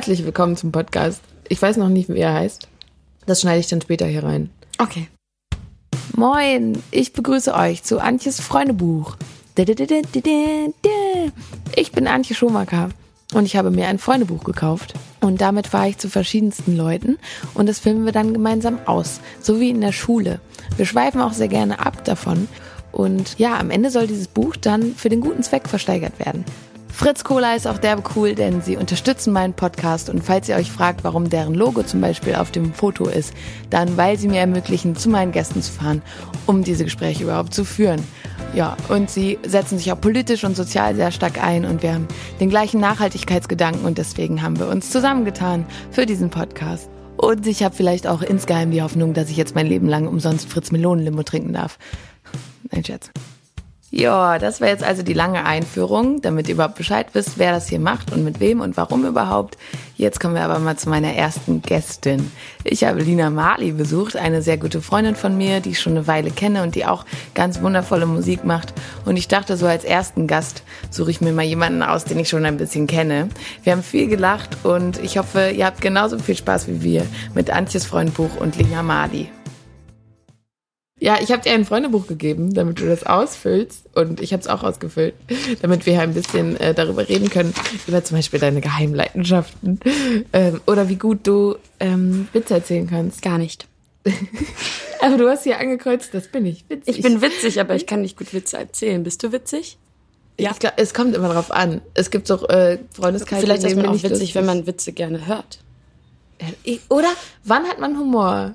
Herzlich willkommen zum Podcast. Ich weiß noch nicht, wie er heißt. Das schneide ich dann später hier rein. Okay. Moin, ich begrüße euch zu Antjes Freundebuch. Ich bin Antje Schumacher und ich habe mir ein Freundebuch gekauft. Und damit fahre ich zu verschiedensten Leuten und das filmen wir dann gemeinsam aus, so wie in der Schule. Wir schweifen auch sehr gerne ab davon. Und ja, am Ende soll dieses Buch dann für den guten Zweck versteigert werden. Fritz Cola ist auch derbe cool, denn sie unterstützen meinen Podcast und falls ihr euch fragt, warum deren Logo zum Beispiel auf dem Foto ist, dann weil sie mir ermöglichen, zu meinen Gästen zu fahren, um diese Gespräche überhaupt zu führen. Ja, und sie setzen sich auch politisch und sozial sehr stark ein und wir haben den gleichen Nachhaltigkeitsgedanken und deswegen haben wir uns zusammengetan für diesen Podcast. Und ich habe vielleicht auch insgeheim die Hoffnung, dass ich jetzt mein Leben lang umsonst Fritz Melonenlimo trinken darf. Ein Scherz. Ja, das war jetzt also die lange Einführung, damit ihr überhaupt Bescheid wisst, wer das hier macht und mit wem und warum überhaupt. Jetzt kommen wir aber mal zu meiner ersten Gästin. Ich habe Lina Marley besucht, eine sehr gute Freundin von mir, die ich schon eine Weile kenne und die auch ganz wundervolle Musik macht. Und ich dachte, so als ersten Gast suche ich mir mal jemanden aus, den ich schon ein bisschen kenne. Wir haben viel gelacht und ich hoffe, ihr habt genauso viel Spaß wie wir mit Antjes Freundbuch und Lina Marley. Ja, ich habe dir ein Freundebuch gegeben, damit du das ausfüllst. Und ich habe es auch ausgefüllt, damit wir ein bisschen äh, darüber reden können, über zum Beispiel deine Geheimleidenschaften ähm, oder wie gut du ähm, Witze erzählen kannst. Gar nicht. aber du hast hier angekreuzt, das bin ich. Witzig. Ich bin witzig, aber ich kann nicht gut Witze erzählen. Bist du witzig? Ja. Glaub, es kommt immer drauf an. Es gibt doch äh, Freundeskreise. Vielleicht ist man auch witzig, wenn man Witze gerne hört. Oder wann hat man Humor?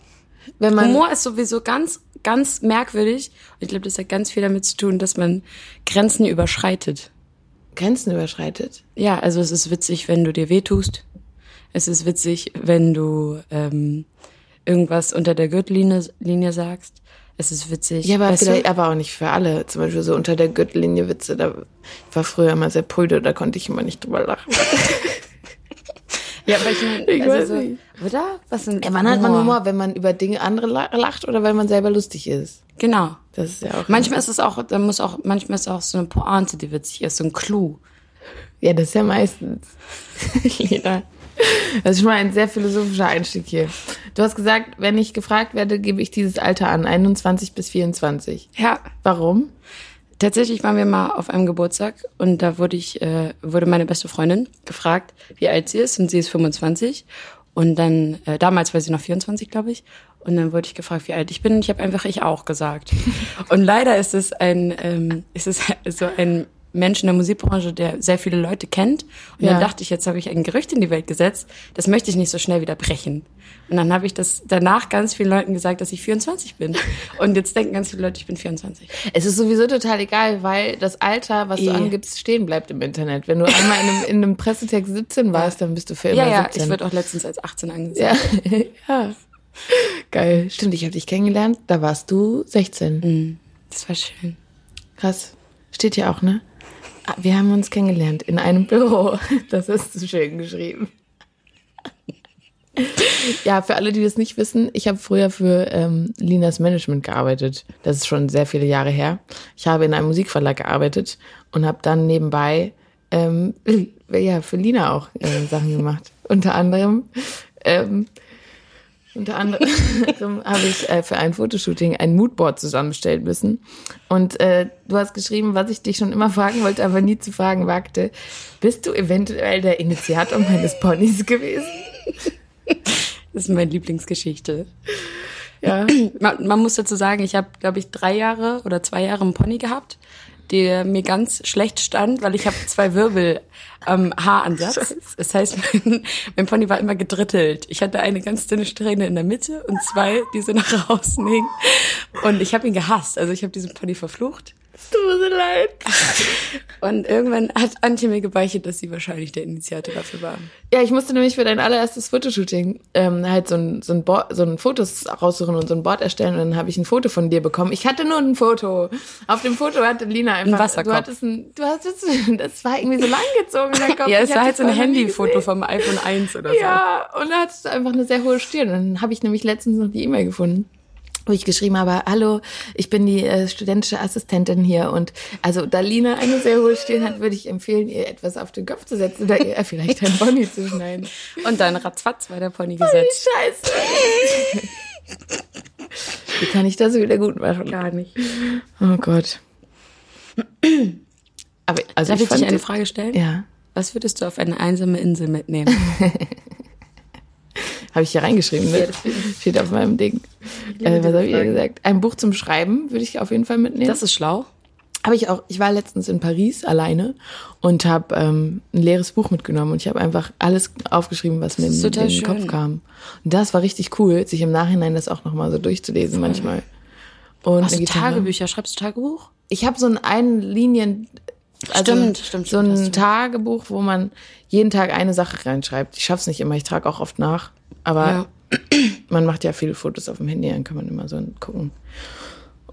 Man Humor ist sowieso ganz ganz merkwürdig. Und ich glaube, das hat ganz viel damit zu tun, dass man Grenzen überschreitet. Grenzen überschreitet? Ja, also es ist witzig, wenn du dir wehtust. Es ist witzig, wenn du ähm, irgendwas unter der Gürtellinie Linie sagst. Es ist witzig. Ja, aber vielleicht, aber auch nicht für alle. Zum Beispiel so unter der Gürtellinie Witze. Da war früher immer sehr prüde, da konnte ich immer nicht drüber lachen. Ja, aber ich ich also so, oder? Was denn? Ja, wann hat man Humor, wenn man über Dinge andere lacht oder wenn man selber lustig ist? Genau. Das ist ja auch. Manchmal ist es auch, da muss auch, manchmal ist es auch so eine Pointe, die witzig ist, so ein Clou. Ja, das ist ja meistens. Lena. Das ist schon mal ein sehr philosophischer Einstieg hier. Du hast gesagt, wenn ich gefragt werde, gebe ich dieses Alter an, 21 bis 24. Ja. Warum? Tatsächlich waren wir mal auf einem Geburtstag und da wurde ich, äh, wurde meine beste Freundin gefragt, wie alt sie ist und sie ist 25 und dann, äh, damals war sie noch 24, glaube ich. Und dann wurde ich gefragt, wie alt ich bin. Und ich habe einfach ich auch gesagt. Und leider ist es ein, ähm, ist es so ein Mensch in der Musikbranche, der sehr viele Leute kennt. Und ja. dann dachte ich, jetzt habe ich ein Gerücht in die Welt gesetzt. Das möchte ich nicht so schnell wieder brechen. Und dann habe ich das danach ganz vielen Leuten gesagt, dass ich 24 bin. Und jetzt denken ganz viele Leute, ich bin 24. Es ist sowieso total egal, weil das Alter, was du e. angibst, stehen bleibt im Internet. Wenn du einmal in einem, in einem Pressetext 17 warst, dann bist du für immer ja, ja, 17. ich wurde auch letztens als 18 angesagt. Ja. ja. Geil. Stimmt, ich habe dich kennengelernt, da warst du 16. Mhm. Das war schön. Krass. Steht hier auch, ne? Ah, wir haben uns kennengelernt in einem Büro. Das ist so schön geschrieben. Ja, für alle, die das nicht wissen, ich habe früher für ähm, Linas Management gearbeitet. Das ist schon sehr viele Jahre her. Ich habe in einem Musikverlag gearbeitet und habe dann nebenbei ähm, ja für Lina auch äh, Sachen gemacht. Unter anderem ähm, unter anderem habe ich äh, für ein Fotoshooting ein Moodboard zusammenstellen müssen. Und äh, du hast geschrieben, was ich dich schon immer fragen wollte, aber nie zu fragen wagte. Bist du eventuell der Initiator meines Ponys gewesen? Das ist meine Lieblingsgeschichte. Ja. Man, man muss dazu sagen, ich habe, glaube ich, drei Jahre oder zwei Jahre einen Pony gehabt der mir ganz schlecht stand, weil ich habe zwei Wirbel am Haaransatz. Das heißt, mein, mein Pony war immer gedrittelt. Ich hatte eine ganz dünne Strähne in der Mitte und zwei, die so nach außen hingen. Und ich habe ihn gehasst. Also ich habe diesen Pony verflucht. Es tut mir so leid. Und irgendwann hat Antje mir gebeichtet, dass sie wahrscheinlich der Initiator dafür war. Ja, ich musste nämlich für dein allererstes Fotoshooting ähm, halt so ein, so, ein Board, so ein Fotos raussuchen und so ein Board erstellen und dann habe ich ein Foto von dir bekommen. Ich hatte nur ein Foto. Auf dem Foto hatte Lina einfach... Ein Wasserkopf. Du hattest ein... Du hattest, das war irgendwie so langgezogen, der Kopf. ja, es war halt so ein Handyfoto vom iPhone 1 oder so. Ja, und da hattest du einfach eine sehr hohe Stirn. Und dann habe ich nämlich letztens noch die E-Mail gefunden wo ich geschrieben habe, hallo, ich bin die äh, studentische Assistentin hier und also da Lina eine sehr hohe Stirn hat, würde ich empfehlen, ihr etwas auf den Kopf zu setzen oder ihr vielleicht ein Pony zu schneiden. Und dann ratzfatz war der Pony gesetzt. Scheiße. Wie kann ich das wieder gut machen? Gar nicht. Oh Gott. Aber also Darf ich, fand dich eine Frage stellen? Ja, Was würdest du auf eine einsame Insel mitnehmen? habe ich hier reingeschrieben, ne? Steht auf meinem Ding. Äh, was habe ich ihr gesagt? Ein Buch zum Schreiben würde ich auf jeden Fall mitnehmen. Das ist schlau. Habe ich auch. Ich war letztens in Paris alleine und habe ähm, ein leeres Buch mitgenommen und ich habe einfach alles aufgeschrieben, was mir in, den schön. Kopf kam. Und das war richtig cool, sich im Nachhinein das auch nochmal so durchzulesen manchmal. Und Hast du. Tagebücher? Schreibst du Tagebuch? Ich habe so ein Einlinien, also Stimmt, stimmt, so stimmt, ein du. Tagebuch, wo man jeden Tag eine Sache reinschreibt. Ich schaff's nicht immer, ich trage auch oft nach, aber Ja. man macht ja viele Fotos auf dem Handy, dann kann man immer so gucken.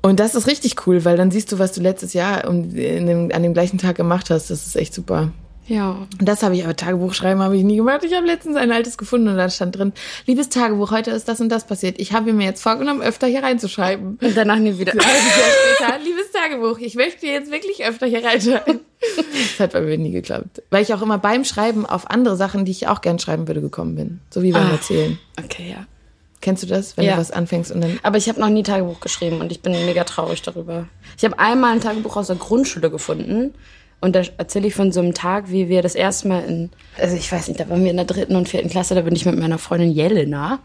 Und das ist richtig cool, weil dann siehst du, was du letztes Jahr an dem gleichen Tag gemacht hast. Das ist echt super. Ja. Und das habe ich aber Tagebuch schreiben habe ich nie gemacht. Ich habe letztens ein altes gefunden und da stand drin: Liebes Tagebuch, heute ist das und das passiert. Ich habe mir jetzt vorgenommen, öfter hier reinzuschreiben. Und danach nie wieder. Später, liebes Tagebuch, ich möchte jetzt wirklich öfter hier reinschreiben. Das hat bei mir nie geklappt. Weil ich auch immer beim Schreiben auf andere Sachen, die ich auch gern schreiben würde, gekommen bin. So wie beim Ah. Erzählen. Okay, ja. Kennst du das, wenn Ja. du was anfängst und dann. Aber ich habe noch nie Tagebuch geschrieben und ich bin mega traurig darüber. Ich habe einmal ein Tagebuch aus der Grundschule gefunden und da erzähle ich von so einem Tag, wie wir das erste Mal in, also ich weiß nicht, da waren wir in der dritten und vierten Klasse, da bin ich mit meiner Freundin Jelena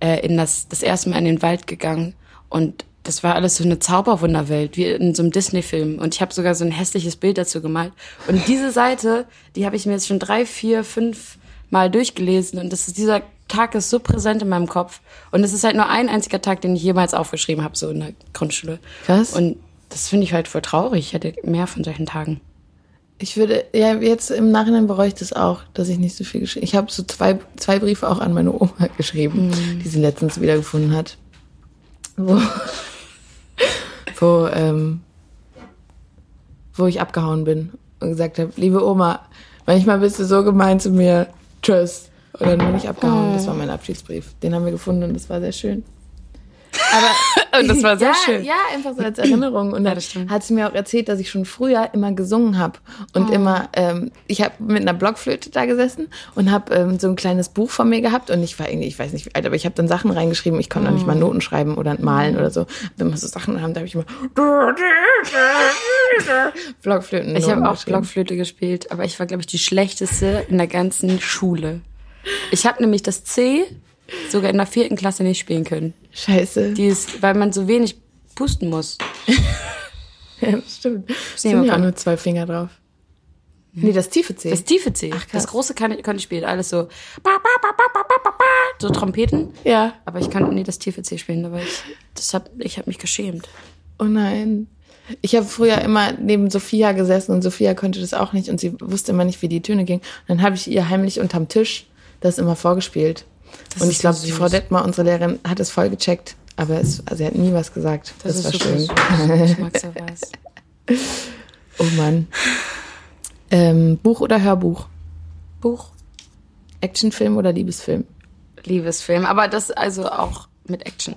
äh, in das, das erste Mal in den Wald gegangen und das war alles so eine Zauberwunderwelt, wie in so einem Disney-Film. Und ich habe sogar so ein hässliches Bild dazu gemalt. Und diese Seite, die habe ich mir jetzt schon drei, vier, fünf Mal durchgelesen. Und das ist, dieser Tag ist so präsent in meinem Kopf. Und es ist halt nur ein einziger Tag, den ich jemals aufgeschrieben habe, so in der Grundschule. Krass. Und das finde ich halt voll traurig. Ich hätte mehr von solchen Tagen. Ich würde, ja, jetzt im Nachhinein bereue ich das auch, dass ich nicht so viel geschrieben Ich habe so zwei, zwei Briefe auch an meine Oma geschrieben, die sie letztens wiedergefunden hat. Wo, wo, ähm, wo ich abgehauen bin und gesagt habe, liebe Oma, manchmal bist du so gemein zu mir. Tschüss. Und dann bin ich abgehauen. Das war mein Abschiedsbrief. Den haben wir gefunden und das war sehr schön. Aber Und das war sehr ja, schön. Ja, einfach so als Erinnerung. Und dann das stimmt. hat sie mir auch erzählt, dass ich schon früher immer gesungen habe. Und Oh. immer, ähm, ich habe mit einer Blockflöte da gesessen und habe ähm, so ein kleines Buch von mir gehabt. Und ich war irgendwie, ich weiß nicht wie alt, aber ich habe dann Sachen reingeschrieben. Ich konnte noch nicht mal Oh. Noten schreiben oder malen oder so. Wenn wir so Sachen haben, da habe ich immer Blockflöten. Ich habe auch. Blockflöte gespielt, aber ich war, glaube ich, die schlechteste in der ganzen Schule. Ich habe nämlich das C sogar in der vierten Klasse nicht spielen können. Scheiße. Die ist, weil man so wenig pusten muss. ja, das stimmt. nehmen Sind ja auch nur zwei Finger drauf. Nee, das tiefe C. Das tiefe C. Ach, krass. das große kann ich, konnte ich spielen. Alles so, so Trompeten. ja. Aber ich kann nie das tiefe C spielen. Aber ich, das hab, ich habe mich geschämt. Oh nein. Ich habe früher immer neben Sophia gesessen und Sophia konnte das auch nicht und sie wusste immer nicht, wie die Töne gingen. Und dann habe ich ihr heimlich unterm Tisch das immer vorgespielt. Das und ich glaube, so die. Frau Detmar, unsere Lehrerin, hat es voll gecheckt. Aber es, also sie hat nie was gesagt. Das, war super schön. süß. Ich mag sowas. Oh Mann. Ähm, Buch oder Hörbuch? Buch, Actionfilm oder Liebesfilm? Liebesfilm. Aber das also auch mit Action.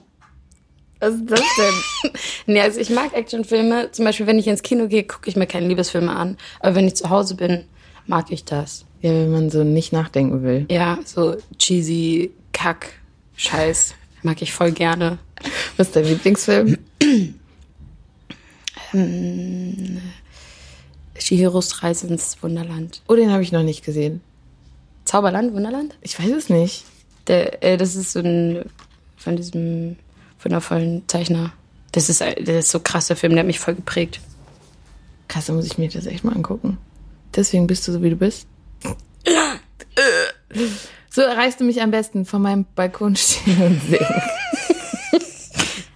Was ist das denn? Nee, also ich mag Actionfilme. Zum Beispiel, wenn ich ins Kino gehe, gucke ich mir keine Liebesfilme an. Aber wenn ich zu Hause bin, mag ich das. Ja, wenn man so nicht nachdenken will. Ja, so cheesy, Kack, Scheiß. Mag ich voll gerne. Was ist dein Lieblingsfilm? Shihiros Reise ins Wunderland. Oh, den habe ich noch nicht gesehen. Zauberland, Wunderland? Ich weiß es nicht. Der, äh, das ist so ein von diesem wundervollen Zeichner. Das ist, äh, das ist so krass, der Film, der hat mich voll geprägt. Krass, da muss ich mir das echt mal angucken. Deswegen bist du so, wie du bist? So erreichst du mich am besten von meinem Balkon stehen und singen.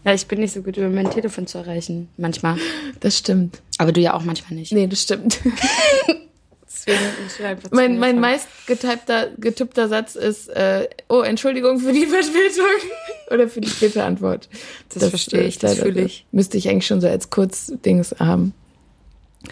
Ja, ich bin nicht so gut über mein Telefon zu erreichen, manchmal. Das stimmt. Aber du ja auch manchmal nicht. Nee, das stimmt. Deswegen du einfach mein mein getypter, getippter Satz ist, äh, oh, Entschuldigung für die Verspätung. Oder für die späte Antwort. Das verstehe ich, das leider- fühle ich. Müsste ich eigentlich schon so als Kurzdings haben.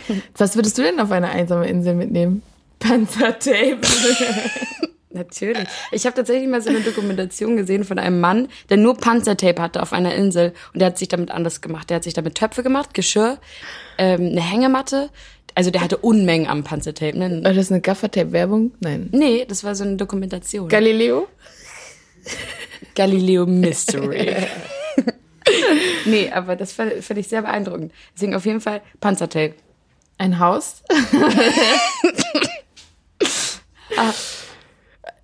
Was würdest du denn auf eine einsame Insel mitnehmen? Panzertape. Natürlich. Ich habe tatsächlich mal so eine Dokumentation gesehen von einem Mann, der nur Panzertape hatte auf einer Insel und der hat sich damit anders gemacht. Der hat sich damit Töpfe gemacht, Geschirr, ähm, eine Hängematte. Also der hatte Unmengen am Panzertape. Ne? War das eine Gaffertape-Werbung? Nein. Nee, das war so eine Dokumentation. Galileo? Galileo Mystery. nee, aber das fand, fand ich sehr beeindruckend. Deswegen auf jeden Fall Panzertape. Ein Haus? ah.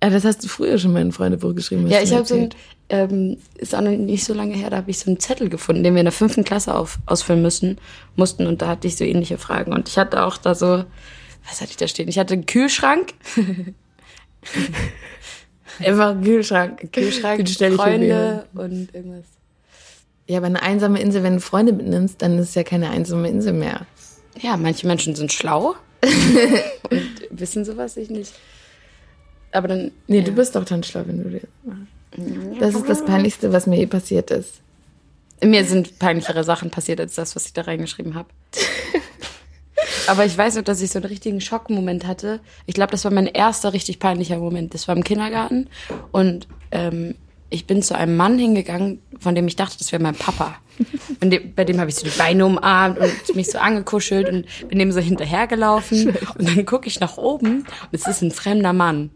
Ja, das hast du früher schon mal in Freundebuch geschrieben. Ja, ich habe so ein, ähm, ist auch noch nicht so lange her, da habe ich so einen Zettel gefunden, den wir in der fünften Klasse auf, ausfüllen müssen, mussten und da hatte ich so ähnliche Fragen. Und ich hatte auch da so, was hatte ich da stehen? Ich hatte einen Kühlschrank. Einfach einen Kühlschrank. Kühlschrank, Freunde und irgendwas. Ja, aber eine einsame Insel, wenn du Freunde mitnimmst, dann ist es ja keine einsame Insel mehr. Ja, manche Menschen sind schlau und wissen sowas, ich nicht. Aber dann. Nee, ja. du bist doch dann schlau, wenn du das machst. Das ist das Peinlichste, was mir je passiert ist. Mir sind peinlichere Sachen passiert als das, was ich da reingeschrieben habe. Aber ich weiß noch, dass ich so einen richtigen Schockmoment hatte. Ich glaube, das war mein erster richtig peinlicher Moment. Das war im Kindergarten und ähm, ich bin zu einem Mann hingegangen, von dem ich dachte, das wäre mein Papa. Und dem, bei dem habe ich so die Beine umarmt und mich so angekuschelt und bin dem so hinterhergelaufen. Und dann gucke ich nach oben und es ist ein fremder Mann.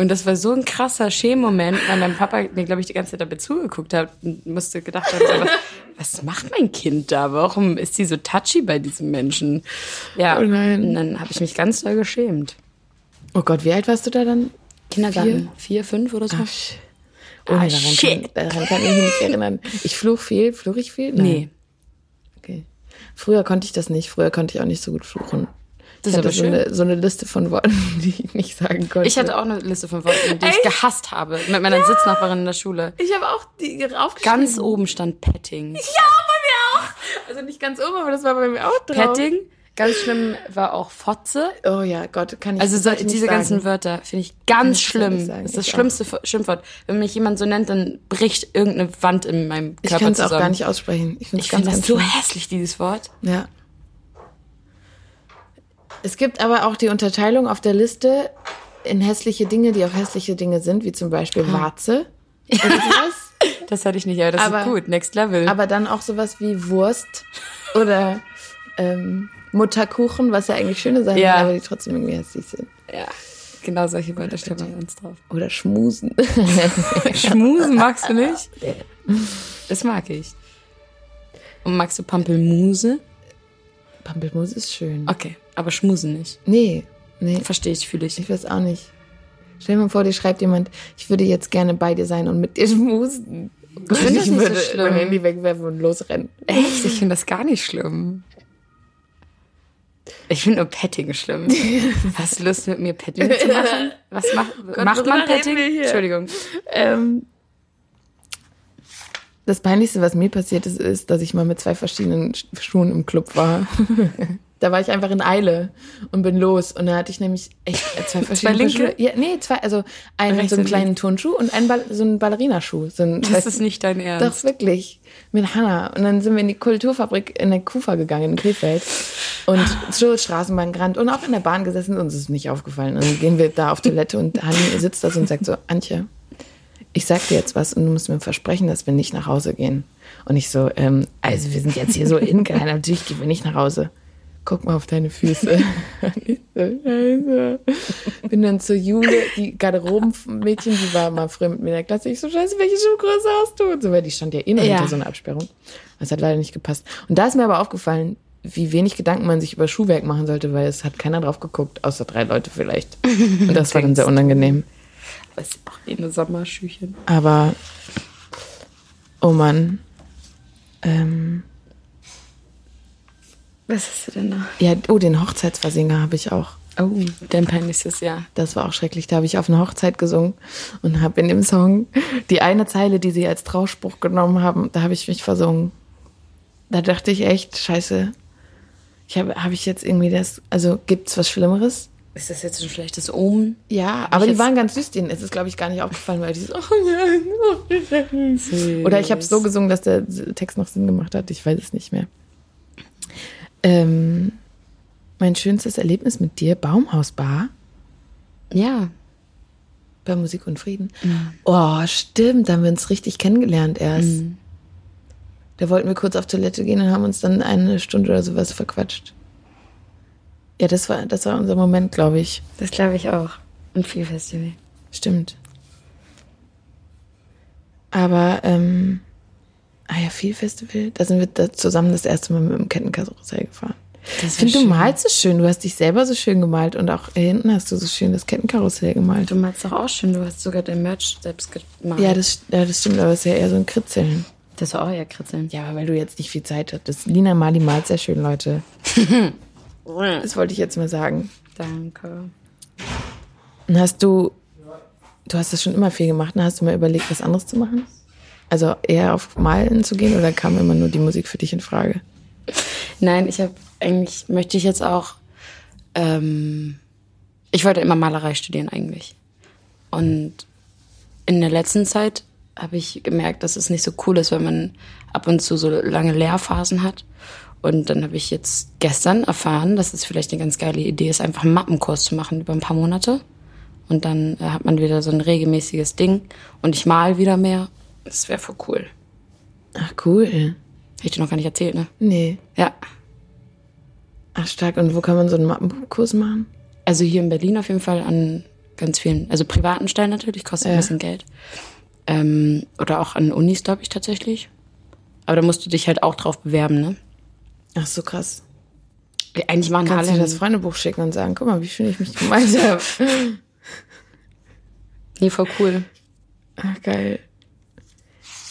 Und das war so ein krasser Schämmoment, weil mein Papa mir, glaube ich, die ganze Zeit dabei zugeguckt hat und musste gedacht haben, so, was, was macht mein Kind da? Warum ist sie so touchy bei diesem Menschen? Ja, Oh nein. und dann habe ich mich ganz doll geschämt. Oh Gott, wie alt warst du da dann? Kindergarten, vier, fünf oder so? Ach, oh, Ah, daran, shit. Kann, daran kann ich mich nicht erinnern. Ich fluch viel. Fluch ich viel? Nein. nee. Okay. Früher konnte ich das nicht. Früher konnte ich auch nicht so gut fluchen. Das ich ist hatte aber so eine, so eine Liste von Worten, die ich nicht sagen konnte. Ich hatte auch eine Liste von Worten, die ich gehasst habe, mit meiner Sitznachbarin in der Schule. Ich habe auch die aufgeschrieben. Ganz oben stand Petting. Also nicht ganz oben, aber das war bei mir auch drauf. Petting, ganz schlimm war auch Fotze. Oh ja, Gott, kann ich Also so, sollte ich diese sagen. ganzen Wörter finde ich ganz ich schlimm. Das ist das ich auch. schlimmste F- Schimpfwort. Wenn mich jemand so nennt, dann bricht irgendeine Wand in meinem Ich Körper kann es auch gar nicht aussprechen. Ich finde Ich es finde das ganz so hässlich, dieses Wort. Ja. Es gibt aber auch die Unterteilung auf der Liste in hässliche Dinge, die auch hässliche Dinge sind, wie zum Beispiel Warze oder sowas. Das hatte ich nicht, aber das Aber- ist gut. Next Level. aber dann auch sowas wie Wurst oder ähm, Mutterkuchen, was ja eigentlich schöne Sachen Ja. sind, aber die trotzdem irgendwie hässlich sind. ja, genau solche Wörter stehen bei uns drauf. Oder Schmusen. Schmusen magst du nicht? Das mag ich. Und magst du Pampelmuse? Pampelmuse ist schön. Okay, aber Schmusen nicht. Nee, nee, Verstehe ich, fühle ich. ich weiß auch nicht. Stell dir mal vor, dir schreibt jemand, ich würde jetzt gerne bei dir sein und mit dir schmusen. Ich finde das nicht so würde schlimm. mein Handy wegwerfen und losrennen. Echt? Ich finde das gar nicht schlimm. Ich finde nur Petting schlimm. Hast du Lust, mit mir Petting zu machen? Was macht, macht man Petting? Entschuldigung. Ähm, das Peinlichste, was mir passiert ist, ist, dass ich mal mit zwei verschiedenen Sch- Schuhen im Club war. da war ich einfach in Eile und bin los. Und da hatte ich nämlich echt zwei verschiedene linke? Schuhe. Ja, nee, zwei, also einen Rechts so einen kleinen Turnschuh und einen Ball, so einen Ballerinaschuh. So einen, Das ist nicht dein Doch, Ernst. wirklich. Mit Hanna. Und dann sind wir in die Kulturfabrik in der Kufa gegangen, in Krefeld. Und zur Straßenbahn gerannt und auch in der Bahn gesessen. Uns ist nicht aufgefallen. Und dann gehen wir da auf Toilette und Hanni sitzt da so und sagt so, Antje, ich sag dir jetzt was und du musst mir versprechen, dass wir nicht nach Hause gehen. Und ich so, ähm, also wir sind jetzt hier so in Klein, natürlich gehen wir nicht nach Hause. Guck mal auf deine Füße. Scheiße. Bin dann zur Jule, die Garderobenmädchen, die war mal früher mit mir in der Klasse. Ich so, scheiße, welche Schuhgröße hast du? Und so, weil die stand ja eh noch Ja. hinter so einer Absperrung. Das hat leider nicht gepasst. Und da ist mir aber aufgefallen, wie wenig Gedanken man sich über Schuhwerk machen sollte, weil es hat keiner drauf geguckt, außer drei Leute vielleicht. Und das war dann sehr unangenehm. Das ist auch eine Sommerschüchen. Aber, oh Mann. Ähm, Was hast du denn da? ja, oh, den Hochzeitsversinger habe ich auch. Oh, dein peinlichstes Jahr. Das war auch schrecklich. Da habe ich auf einer Hochzeit gesungen und habe in dem Song die eine Zeile, die sie als Trauspruch genommen haben, da habe ich mich versungen. Da dachte ich echt, scheiße. Ich habe, habe ich jetzt irgendwie das, also gibt's was Schlimmeres? Ist das jetzt ein schlechtes Omen? Ja, aber die waren ganz süß, denen ist es, glaube ich, gar nicht aufgefallen, weil die so, oh nein. Oder ich habe so gesungen, dass der Text noch Sinn gemacht hat. Ich weiß es nicht mehr. Ähm, mein schönstes Erlebnis mit dir, Baumhausbar. Ja. Bei Musik und Frieden. Oh, stimmt, da haben wir uns richtig kennengelernt erst. Da wollten wir kurz auf Toilette gehen und haben uns dann eine Stunde oder sowas verquatscht. Ja, das war, das war unser Moment, glaube ich. Das glaube ich auch. Und viel Festival. Stimmt. Aber, ähm, ah ja, viel Festival. Da sind wir da zusammen das erste Mal mit dem Kettenkarussell gefahren. Das Ich finde, du malst so schön. Du hast dich selber so schön gemalt und auch hinten hast du so schön das Kettenkarussell gemalt. Du malst doch auch schön. Du hast sogar dein Merch selbst gemalt. Ja, das, ja, das stimmt, aber es ist ja eher so ein Kritzeln. das war auch ja kritzeln. Ja, aber weil du jetzt nicht viel Zeit hattest. Lina Mali malt sehr schön, Leute. Das wollte ich jetzt mal sagen. Danke. Und hast du, du hast das schon immer viel gemacht, ne? hast du mal überlegt, was anderes zu machen? Also eher auf Malen zu gehen oder kam immer nur die Musik für dich in Frage? Nein, ich habe eigentlich möchte ich jetzt auch. Ähm, ich wollte immer Malerei studieren eigentlich. Und in der letzten Zeit habe ich gemerkt, dass es nicht so cool ist, wenn man ab und zu so lange Lehrphasen hat. Und dann habe ich jetzt gestern erfahren, dass es vielleicht eine ganz geile Idee ist, einfach einen Mappenkurs zu machen über ein paar Monate. Und dann äh, hat man wieder so ein regelmäßiges Ding. Und ich mal wieder mehr. Das wäre voll cool. Ach, cool. Hätte ich dir noch gar nicht erzählt, ne? Nee. Ja. Ach, stark. Und wo kann man so einen Mappenkurs machen? Also hier in Berlin auf jeden Fall an ganz vielen, also privaten Stellen natürlich, kostet Ja. ein bisschen Geld. Ähm, oder auch an Unis, glaube ich, tatsächlich. Aber da musst du dich halt auch drauf bewerben, ne? Ach, so krass. Eigentlich machen Kannst alle das Freundebuch schicken und sagen, guck mal, wie schön ich mich gemalt habe. Nee, voll cool. Ach, geil.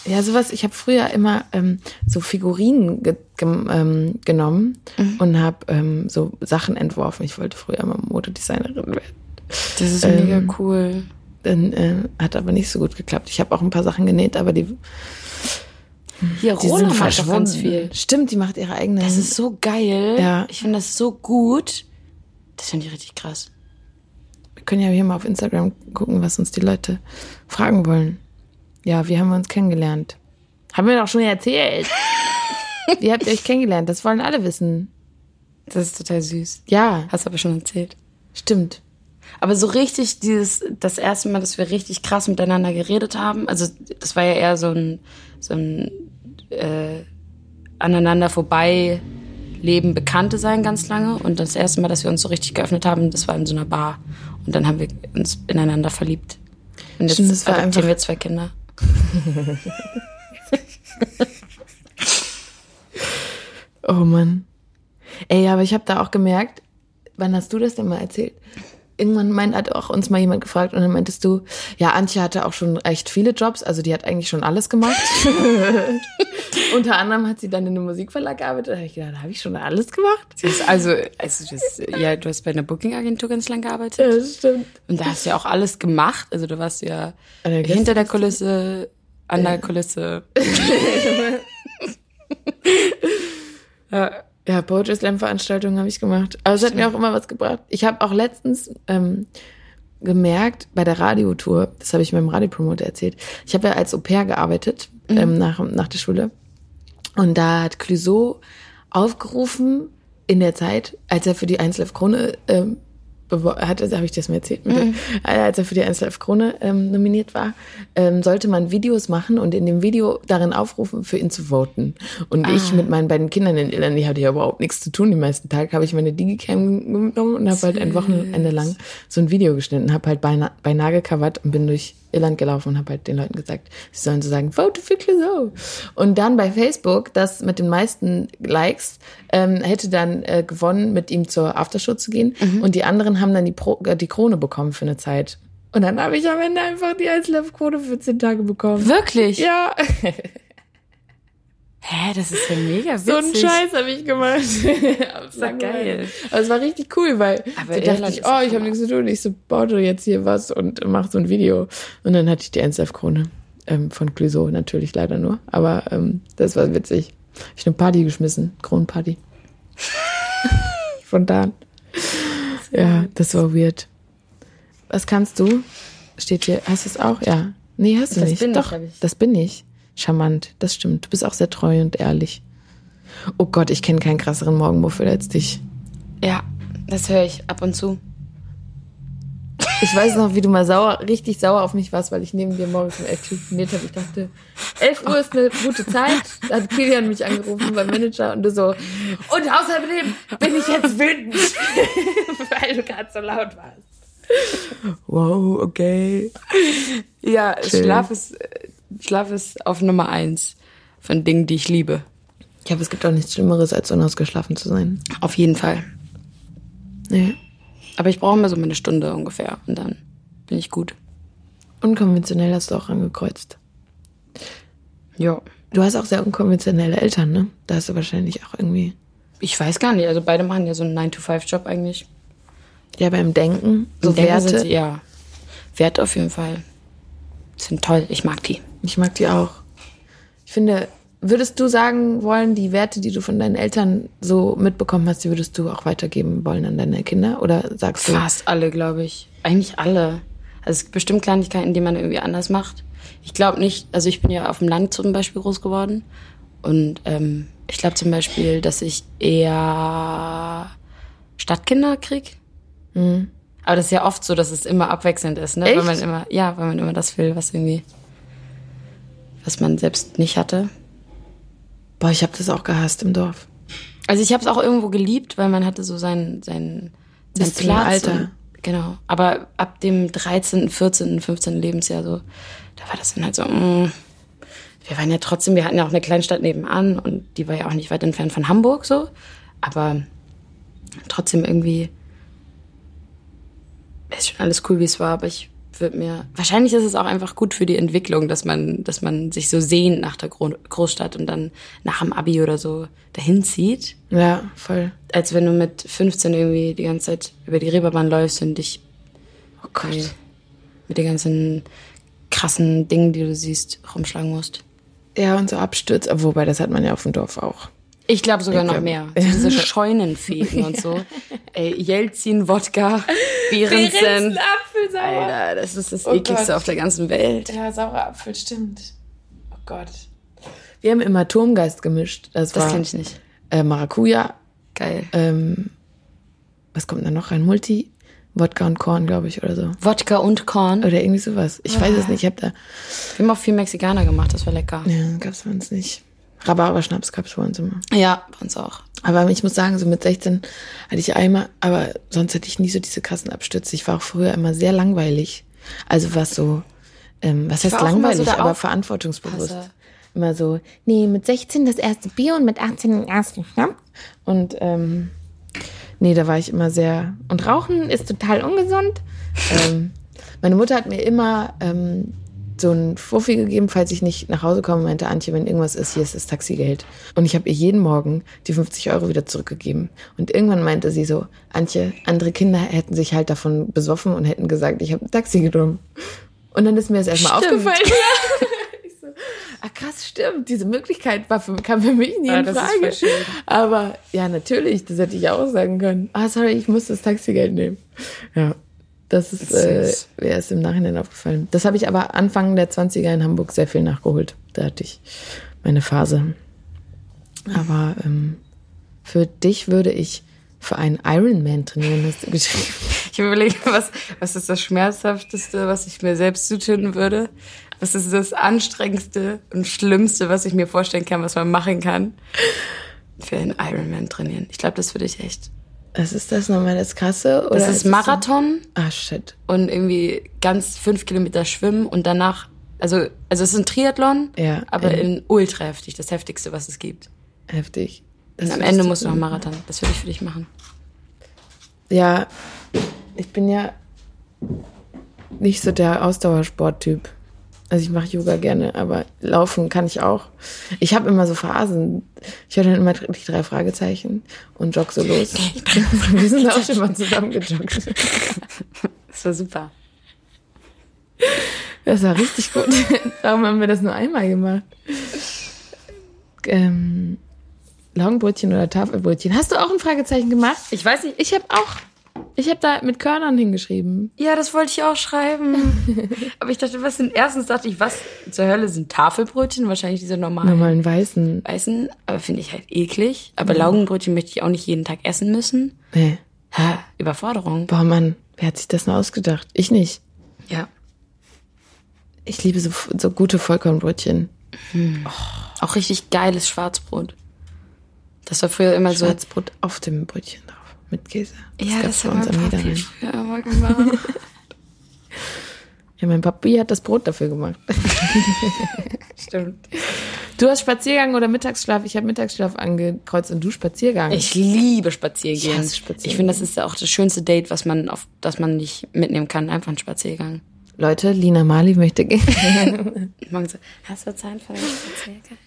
Ja, sowas, ich habe früher immer ähm, so Figurinen ge gem- ähm, genommen und habe ähm, so Sachen entworfen. Ich wollte früher mal Modedesignerin werden. Das ist Ähm, mega cool. Dann äh, hat aber nicht so gut geklappt. Ich habe auch ein paar Sachen genäht, aber die, Hier, die Roland sind macht doch verschwunden. ganz viel. Stimmt, die macht ihre eigene. Das ist so geil. Ja. Ich finde das so gut. Das finde ich richtig krass. Wir können ja hier mal auf Instagram gucken, was uns die Leute fragen wollen. Ja, wie haben wir uns kennengelernt? Haben wir doch schon erzählt. wie habt ihr euch kennengelernt? Das wollen alle wissen. Das ist total süß. Ja, Hast du aber schon erzählt. stimmt. Aber so richtig dieses, das erste Mal, dass wir richtig krass miteinander geredet haben, also das war ja eher so ein, so ein äh, aneinander vorbei Leben Bekannte sein ganz lange. Und das erste Mal, dass wir uns so richtig geöffnet haben, das war in so einer Bar. Und dann haben wir uns ineinander verliebt. Und jetzt Stimmt, das war adoptieren wir zwei Kinder. Oh Mann. Ey, aber ich habe da auch gemerkt, wann hast du das denn mal erzählt? Irgendwann meint, hat auch uns mal jemand gefragt und dann meintest du, ja, Antje hatte auch schon echt viele Jobs, also die hat eigentlich schon alles gemacht. Unter anderem hat sie dann in einem Musikverlag gearbeitet. Da habe ich gedacht, habe ich schon alles gemacht? Also, also das, ja, du hast bei einer Booking-Agentur ganz lang gearbeitet. Ja, das stimmt. Und da hast du ja auch alles gemacht. Also du warst ja der hinter der Kulisse, an der Kulisse. Ja, Poetry Slam Veranstaltungen habe ich gemacht. Aber es hat mir auch immer was gebracht. Ich habe auch letztens ähm, gemerkt bei der Radiotour, das habe ich meinem Radiopromoter erzählt. Ich habe ja als Au pair gearbeitet ähm, nach, nach der Schule. Und da hat Clouseau aufgerufen in der Zeit, als er für die 1 Live Krone ähm, hatte, habe ich das mir erzählt, mit der, als er für die 1 Live Krone ähm, nominiert war, ähm, sollte man Videos machen und in dem Video darin aufrufen, für ihn zu voten. Und ich mit meinen beiden Kindern in Irland, die hatte ja überhaupt nichts zu tun. Den meisten Tag habe ich meine Digicam genommen und habe halt ein Wochenende lang so ein Video geschnitten, habe halt beinahe, beinahe gecovert und bin durch Irland gelaufen und habe halt den Leuten gesagt, sie sollen so sagen, vote für Clouseau. Und dann bei Facebook, das mit den meisten Likes, ähm, hätte dann äh, gewonnen, mit ihm zur Aftershow zu gehen. Und die anderen haben dann die, Pro äh, die Krone bekommen für eine Zeit. Und dann habe ich am Ende einfach die Einzelkrone für zehn Tage bekommen. Wirklich? Ja, Hä, das ist ja mega witzig. so einen Scheiß habe ich gemacht. das war geil. Aber es war richtig cool, weil Aber da dachte ich, oh, ich habe nichts zu tun, ich supporte jetzt hier was und mache so ein Video. Und dann hatte ich die 1F-Krone ähm, von Clouseau, natürlich leider nur. Aber ähm, das war witzig. Ich eine Party geschmissen, Kronenparty. Spontan. Ja, das war weird. Was kannst du? Steht hier, hast du es auch? Ja. Nee, hast du Das nicht. bin ich, Doch, ich. das bin ich. Charmant, das stimmt. Du bist auch sehr treu und ehrlich. Oh Gott, ich kenne keinen krasseren Morgenmuffel als dich. Ja, das höre ich ab und zu. Ich weiß noch, wie du mal sauer, richtig sauer auf mich warst, weil ich neben dir morgens um elf telefoniert habe. Ich dachte, 11 Uhr ist eine gute Zeit. Da hat Kilian mich angerufen beim Manager und du so, und außerdem bin ich jetzt wütend, weil du gerade so laut warst. Wow, okay. Ja, Chill. Schlaf ist, Schlaf ist auf Nummer eins von Dingen, die ich liebe. Ich glaube, es gibt auch nichts Schlimmeres, als unausgeschlafen zu sein. Auf jeden Fall. Nee. Aber ich brauche immer so eine Stunde ungefähr und dann bin ich gut. Unkonventionell hast du auch angekreuzt. Ja. Du hast auch sehr unkonventionelle Eltern, ne? Da hast du wahrscheinlich auch irgendwie. Ich weiß gar nicht. Also beide machen ja so einen 9-to-5-Job eigentlich. Ja, beim Denken, so Im Denken sind Werte. sie- ja. Werte auf jeden Fall. Sind toll. Ich mag die. Ich mag die auch. Ich finde, würdest du sagen wollen, die Werte, die du von deinen Eltern so mitbekommen hast, die würdest du auch weitergeben wollen an deine Kinder? Oder sagst du, Fast alle, glaube ich. Eigentlich alle. Also es gibt bestimmt Kleinigkeiten, die man irgendwie anders macht. Ich glaube nicht, also ich bin ja auf dem Land zum Beispiel groß geworden. Und ähm, ich glaube zum Beispiel, dass ich eher Stadtkinder krieg. Aber das ist ja oft so, dass es immer abwechselnd ist, ne? Echt? Weil man immer, ja, weil man immer das will, was irgendwie, was man selbst nicht hatte. boah, ich habe das auch gehasst im Dorf. Also ich habe es auch irgendwo geliebt, weil man hatte so sein, sein zum Platz. Alter. Und, genau. Aber ab dem 13., 14., 15. Lebensjahr so, da war das dann halt so, mm, wir waren ja trotzdem, wir hatten ja auch eine Kleinstadt nebenan und die war ja auch nicht weit entfernt von Hamburg so. Aber trotzdem irgendwie ist schon alles cool, wie es war, aber ich würde mir. Wahrscheinlich ist es auch einfach gut für die Entwicklung, dass man, dass man sich so sehnt nach der Gro Großstadt und dann nach dem Abi oder so dahin zieht. Ja, voll. Als wenn du mit 15 irgendwie die ganze Zeit über die Reeperbahn läufst und dich Oh Gott. mit den ganzen krassen Dingen, die du siehst, rumschlagen musst. Ja, und so Abstürze. Wobei, das hat man ja auf dem Dorf auch. Ich glaube sogar Ich noch mehr. So diese Scheunenfegen und so. Ey, Jelzin, Wodka, Behrensen. Apfelsauer. Alter, das ist das Oh ekligste Gott. auf der ganzen Welt. Ja, saurer Apfel, stimmt. Oh Gott. Wir haben immer Turmgeist gemischt. Das, Das war kenn ich nicht. Äh, Maracuja. Geil. Ähm, was kommt da noch rein? Multi? Wodka und Korn, glaube ich, oder so. Wodka und Korn. Oder irgendwie sowas. Ich weiß es nicht. Ich habe da. Wir haben auch viel Mexikaner gemacht, das war lecker. Ja, gab's bei uns nicht. Rhabarber-Schnaps gab's bei uns immer. Ja, bei uns auch. Aber ich muss sagen, so mit 16 hatte ich einmal, aber sonst hatte ich nie so diese krassen Abstürze. Ich war auch früher immer sehr langweilig. Also was so, ähm, was heißt immer so langweilig, der aber verantwortungsbewusst. Passer. Immer so, nee, mit 16 das erste Bier und mit 18 den ersten Schnaps. Und ähm, nee, da war ich immer sehr. Und Rauchen ist total ungesund. ähm, meine Mutter hat mir immer ähm, so ein Fuffi gegeben, falls ich nicht nach Hause komme, meinte Antje, wenn irgendwas ist, hier ist das Taxigeld. Und ich habe ihr jeden Morgen die 50 Euro wieder zurückgegeben. Und irgendwann meinte sie so, Antje, andere Kinder hätten sich halt davon besoffen und hätten gesagt, ich habe ein Taxi genommen. Und dann ist mir das erstmal aufgefallen. ich so, ah krass, stimmt. Diese Möglichkeit war für, kam für mich nie Ja, in Frage. Aber ja, natürlich, das hätte ich auch sagen können. Ah, sorry, ich muss das Taxigeld nehmen. Ja, das ist, äh, wäre erst im Nachhinein aufgefallen. Das habe ich aber Anfang der 20er in Hamburg sehr viel nachgeholt. Da hatte ich meine Phase. Aber ähm, für dich würde ich für einen Ironman trainieren, hast du geschrieben. Ich überlege, was, was ist das Schmerzhafteste, was ich mir selbst zutun würde? Was ist das Anstrengendste und Schlimmste, was ich mir vorstellen kann, was man machen kann? Für einen Ironman trainieren. Ich glaube, das würde ich echt. Was ist das nochmal, das Krasse? Oder Das es ist so- Marathon Ah, shit. und irgendwie ganz fünf Kilometer schwimmen und danach, also, also es ist ein Triathlon, Ja, aber ähm. in ultra heftig, das heftigste, was es gibt. Heftig. Und Das am würdest Ende musst du noch einen. Marathon. Das würde ich für dich machen. Ja, ich bin ja nicht so der Ausdauersporttyp. Also ich mache Yoga gerne, aber laufen kann ich auch. Ich habe immer so Phasen. Ich höre dann immer die drei Fragezeichen und jogge so los. Wir sind auch schon mal zusammen gejoggt. Das war super. Das war richtig gut. Darum haben wir das nur einmal gemacht. Ähm, Laugenbrötchen oder Tafelbrötchen. Hast du auch ein Fragezeichen gemacht? Ich weiß nicht. Ich habe auch. Ich habe da mit Körnern hingeschrieben. Ja, das wollte ich auch schreiben. Aber ich dachte, was sind, erstens dachte ich, was zur Hölle sind Tafelbrötchen? Wahrscheinlich diese normalen Normalen weißen. weißen, aber finde ich halt eklig. Aber Laugenbrötchen möchte ich auch nicht jeden Tag essen müssen. Nee. Ha, Überforderung. Boah, Mann, Wer hat sich das denn ausgedacht? Ich nicht. Ja. Ich liebe so, so gute Vollkornbrötchen. Auch richtig geiles Schwarzbrot. Das war früher immer so. Schwarzbrot auf dem Brötchen drauf. Mit Käse. Ja, das hat mein am Papi früher immer gemacht. Ja, mein Papi hat das Brot dafür gemacht. Stimmt. Du hast Spaziergang oder Mittagsschlaf? Ich habe Mittagsschlaf angekreuzt und du Spaziergang. Ich liebe Spaziergehen. Ich. Ich finde, das ist ja auch das schönste Date, was man auf, das man nicht mitnehmen kann. Einfach ein Spaziergang. Leute, Lina Mali möchte gehen. Man so, hast du Zeit für einen Spaziergang?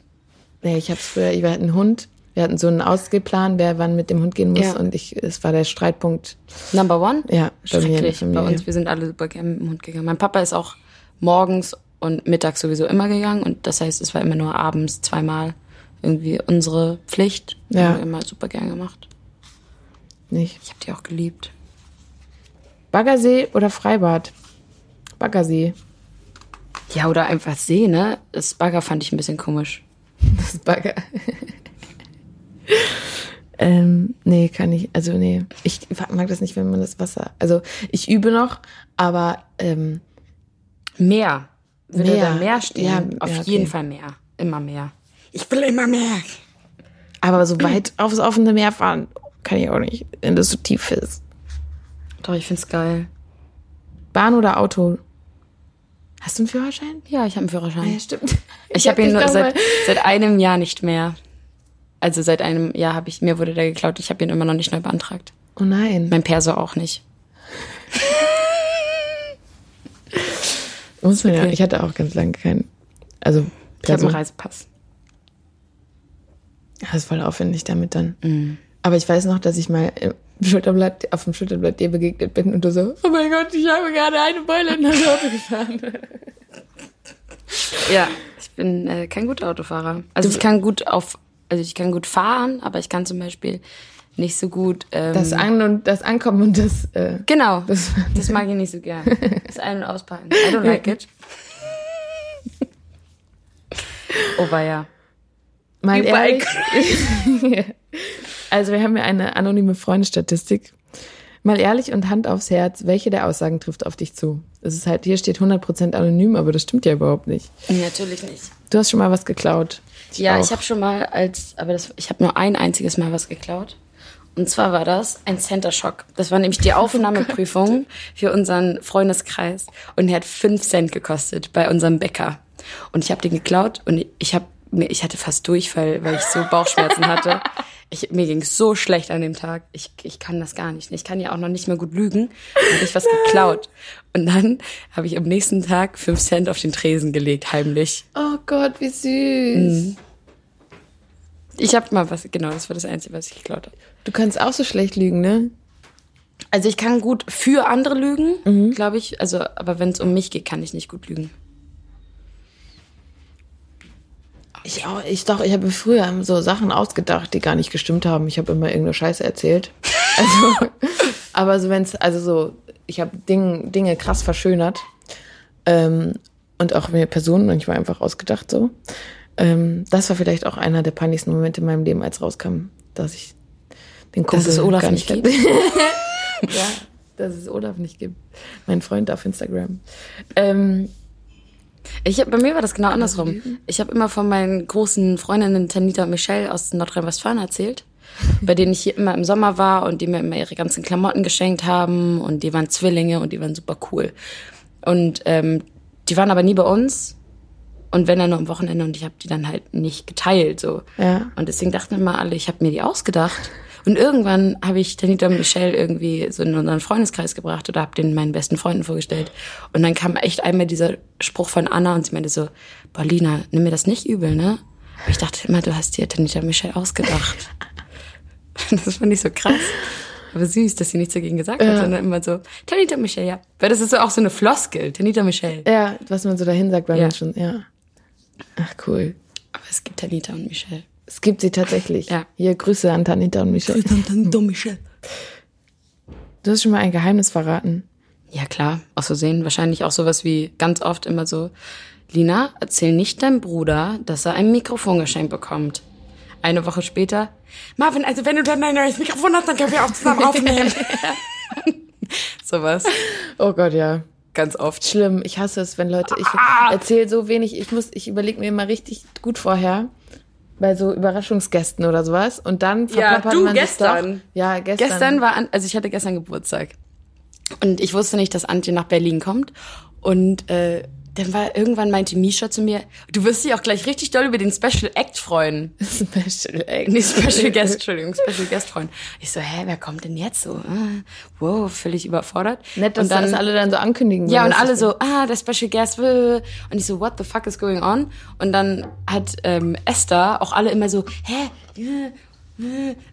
nee, ich habe früher, wir hatten einen Hund. Wir hatten so einen Ausgehplan, wer wann mit dem Hund gehen muss. Ja. Und ich, es war der Streitpunkt. Number one? Ja, bei Schrecklich. Bei Familie. uns, wir sind alle super gerne mit dem Hund gegangen. Mein Papa ist auch morgens und mittags sowieso immer gegangen. Und das heißt, es war immer nur abends zweimal irgendwie unsere Pflicht. Ja. Haben wir immer super gern gemacht. Nicht. Ich habe die auch geliebt. Baggersee oder Freibad? Baggersee. Ja, oder einfach See, ne? Das Bagger fand ich ein bisschen komisch. Das Bagger. ähm, nee, kann ich. Also nee. Ich mag das nicht, wenn man das Wasser. Also ich übe noch, aber ähm, Meer. Würde Meer. da Meer stehen? Ja, Auf ja, okay. jeden Fall mehr. Immer mehr. Ich will immer mehr. aber so weit aufs offene Meer fahren kann ich auch nicht, wenn das so tief ist. Doch, ich find's geil. Bahn oder Auto? Hast du einen Führerschein? Ja, ich habe einen Führerschein. stimmt. Ich, habe ihn nur seit, seit einem Jahr nicht mehr. Also seit einem Jahr habe ich, mir wurde der geklaut. Ich habe ihn immer noch nicht neu beantragt. Oh nein. Mein Perso auch nicht. Muss man ja. Ich hatte auch ganz lange keinen. Also, Ich habe Perso. einen Reisepass. Das ist voll aufwendig damit dann. Mhm. Aber ich weiß noch, dass ich mal Schulterblatt, auf dem Schulterblatt dir begegnet bin und du so, oh mein Gott, ich habe gerade eine Beule in das Auto gefahren. Ja, ich bin äh, kein guter Autofahrer. Also ich kann gut auf, also ich kann gut fahren, aber ich kann zum Beispiel nicht so gut. Ähm, Das An- und das Ankommen und das, äh, genau, das- das, mag ich nicht so gern. Das Ein- und Auspacken. I don't like it. Oh, ja. mal ehrlich. also wir haben ja eine anonyme Freundestatistik. Mal ehrlich und Hand aufs Herz, welche der Aussagen trifft auf dich zu? Es ist halt, hier steht 100% anonym, aber das stimmt ja überhaupt nicht. Natürlich nicht. Du hast schon mal was geklaut. Ja, auch. ich habe schon mal als, aber das, ich habe nur ein einziges Mal was geklaut. Und zwar war das ein Center Shock. Das war nämlich die Aufnahmeprüfung für unseren Freundeskreis und der hat fünf Cent gekostet bei unserem Bäcker. Und ich habe den geklaut und ich habe ich hatte fast Durchfall, weil ich so Bauchschmerzen hatte. Ich, mir ging so schlecht an dem Tag. Ich, ich kann das gar nicht. Ich kann ja auch noch nicht mehr gut lügen. Habe ich was geklaut. Und dann habe ich am nächsten Tag fünf Cent auf den Tresen gelegt, heimlich. Oh Gott, wie süß. Ich habe mal was, genau, das war das Einzige, was ich geklaut habe. Du kannst auch so schlecht lügen, ne? Also ich kann gut für andere lügen, Mhm. glaube ich. Also, aber wenn es um mich geht, kann ich nicht gut lügen. Ich auch, ich doch, ich habe früher so Sachen ausgedacht, die gar nicht gestimmt haben. Ich habe immer irgendeine Scheiße erzählt. Also, aber so wenn's, also so, ich habe Ding, Dinge krass verschönert. Ähm, und auch mir Personen manchmal einfach ausgedacht so. Ähm, das war vielleicht auch einer der peinlichsten Momente in meinem Leben, als rauskam, dass ich den Kumpel es Olaf gar nicht nicht gibt. ja, dass es Olaf nicht gibt. Mein Freund auf Instagram. Ähm, Ich hab, bei mir war das genau andersrum. Ich habe immer von meinen großen Freundinnen Tanita und Michelle aus Nordrhein-Westfalen erzählt, bei denen ich hier immer im Sommer war und die mir immer ihre ganzen Klamotten geschenkt haben und die waren Zwillinge und die waren super cool. Und ähm, die waren aber nie bei uns und wenn dann nur am Wochenende und ich habe die dann halt nicht geteilt so. Ja. Und deswegen dachten immer alle, ich habe mir die ausgedacht. Und irgendwann habe ich Tanita und Michelle irgendwie so in unseren Freundeskreis gebracht oder habe den meinen besten Freunden vorgestellt. Und dann kam echt einmal dieser Spruch von Anna und sie meinte so, Paulina, nimm mir das nicht übel, ne? Und ich dachte immer, du hast dir Tanita und Michelle ausgedacht. Das fand ich so krass. Aber süß, dass sie nichts dagegen gesagt hat, Ja. sondern immer so, Tanita und Michelle, ja. Weil das ist so auch so eine Floskel, Tanita und Michelle. ja, was man so dahin sagt, weil Ja. man schon, ja. Ach, cool. Aber es gibt Tanita und Michelle. Es gibt sie tatsächlich. Ja. Hier Grüße an Tanita und Michelle. Tanita und Michelle. Du hast schon mal ein Geheimnis verraten. Ja, klar, aus Versehen. Wahrscheinlich auch sowas wie ganz oft immer so, Lina, erzähl nicht deinem Bruder, dass er ein Mikrofon geschenkt bekommt. Eine Woche später, Marvin, also wenn du dann ein neues Mikrofon hast, dann können wir auch zusammen aufnehmen. Sowas. Oh Gott, ja. Ganz oft. Schlimm. Ich hasse es, wenn Leute, ich erzähle so wenig, ich muss, ich überlege mir immer richtig gut vorher. Bei so Überraschungsgästen oder sowas. Und dann Ja, verplappert du man sich gestern. Doch. Ja, gestern. Gestern war, an, also ich hatte gestern Geburtstag. Und ich wusste nicht, dass Antje nach Berlin kommt. Und äh, dann war irgendwann meinte Misha zu mir, du wirst dich auch gleich richtig doll über den Special Act freuen. Special Act. Nee, Special Guest, Entschuldigung, Special Guest freuen. Ich so, hä, wer kommt denn jetzt so? Ah, Wow, völlig überfordert. Nett, dass und dann, das alle dann so ankündigen. ja, und alle so, ah, der Special Guest. Und ich so, what the fuck is going on? Und dann hat ähm, Esther auch alle immer so, hä,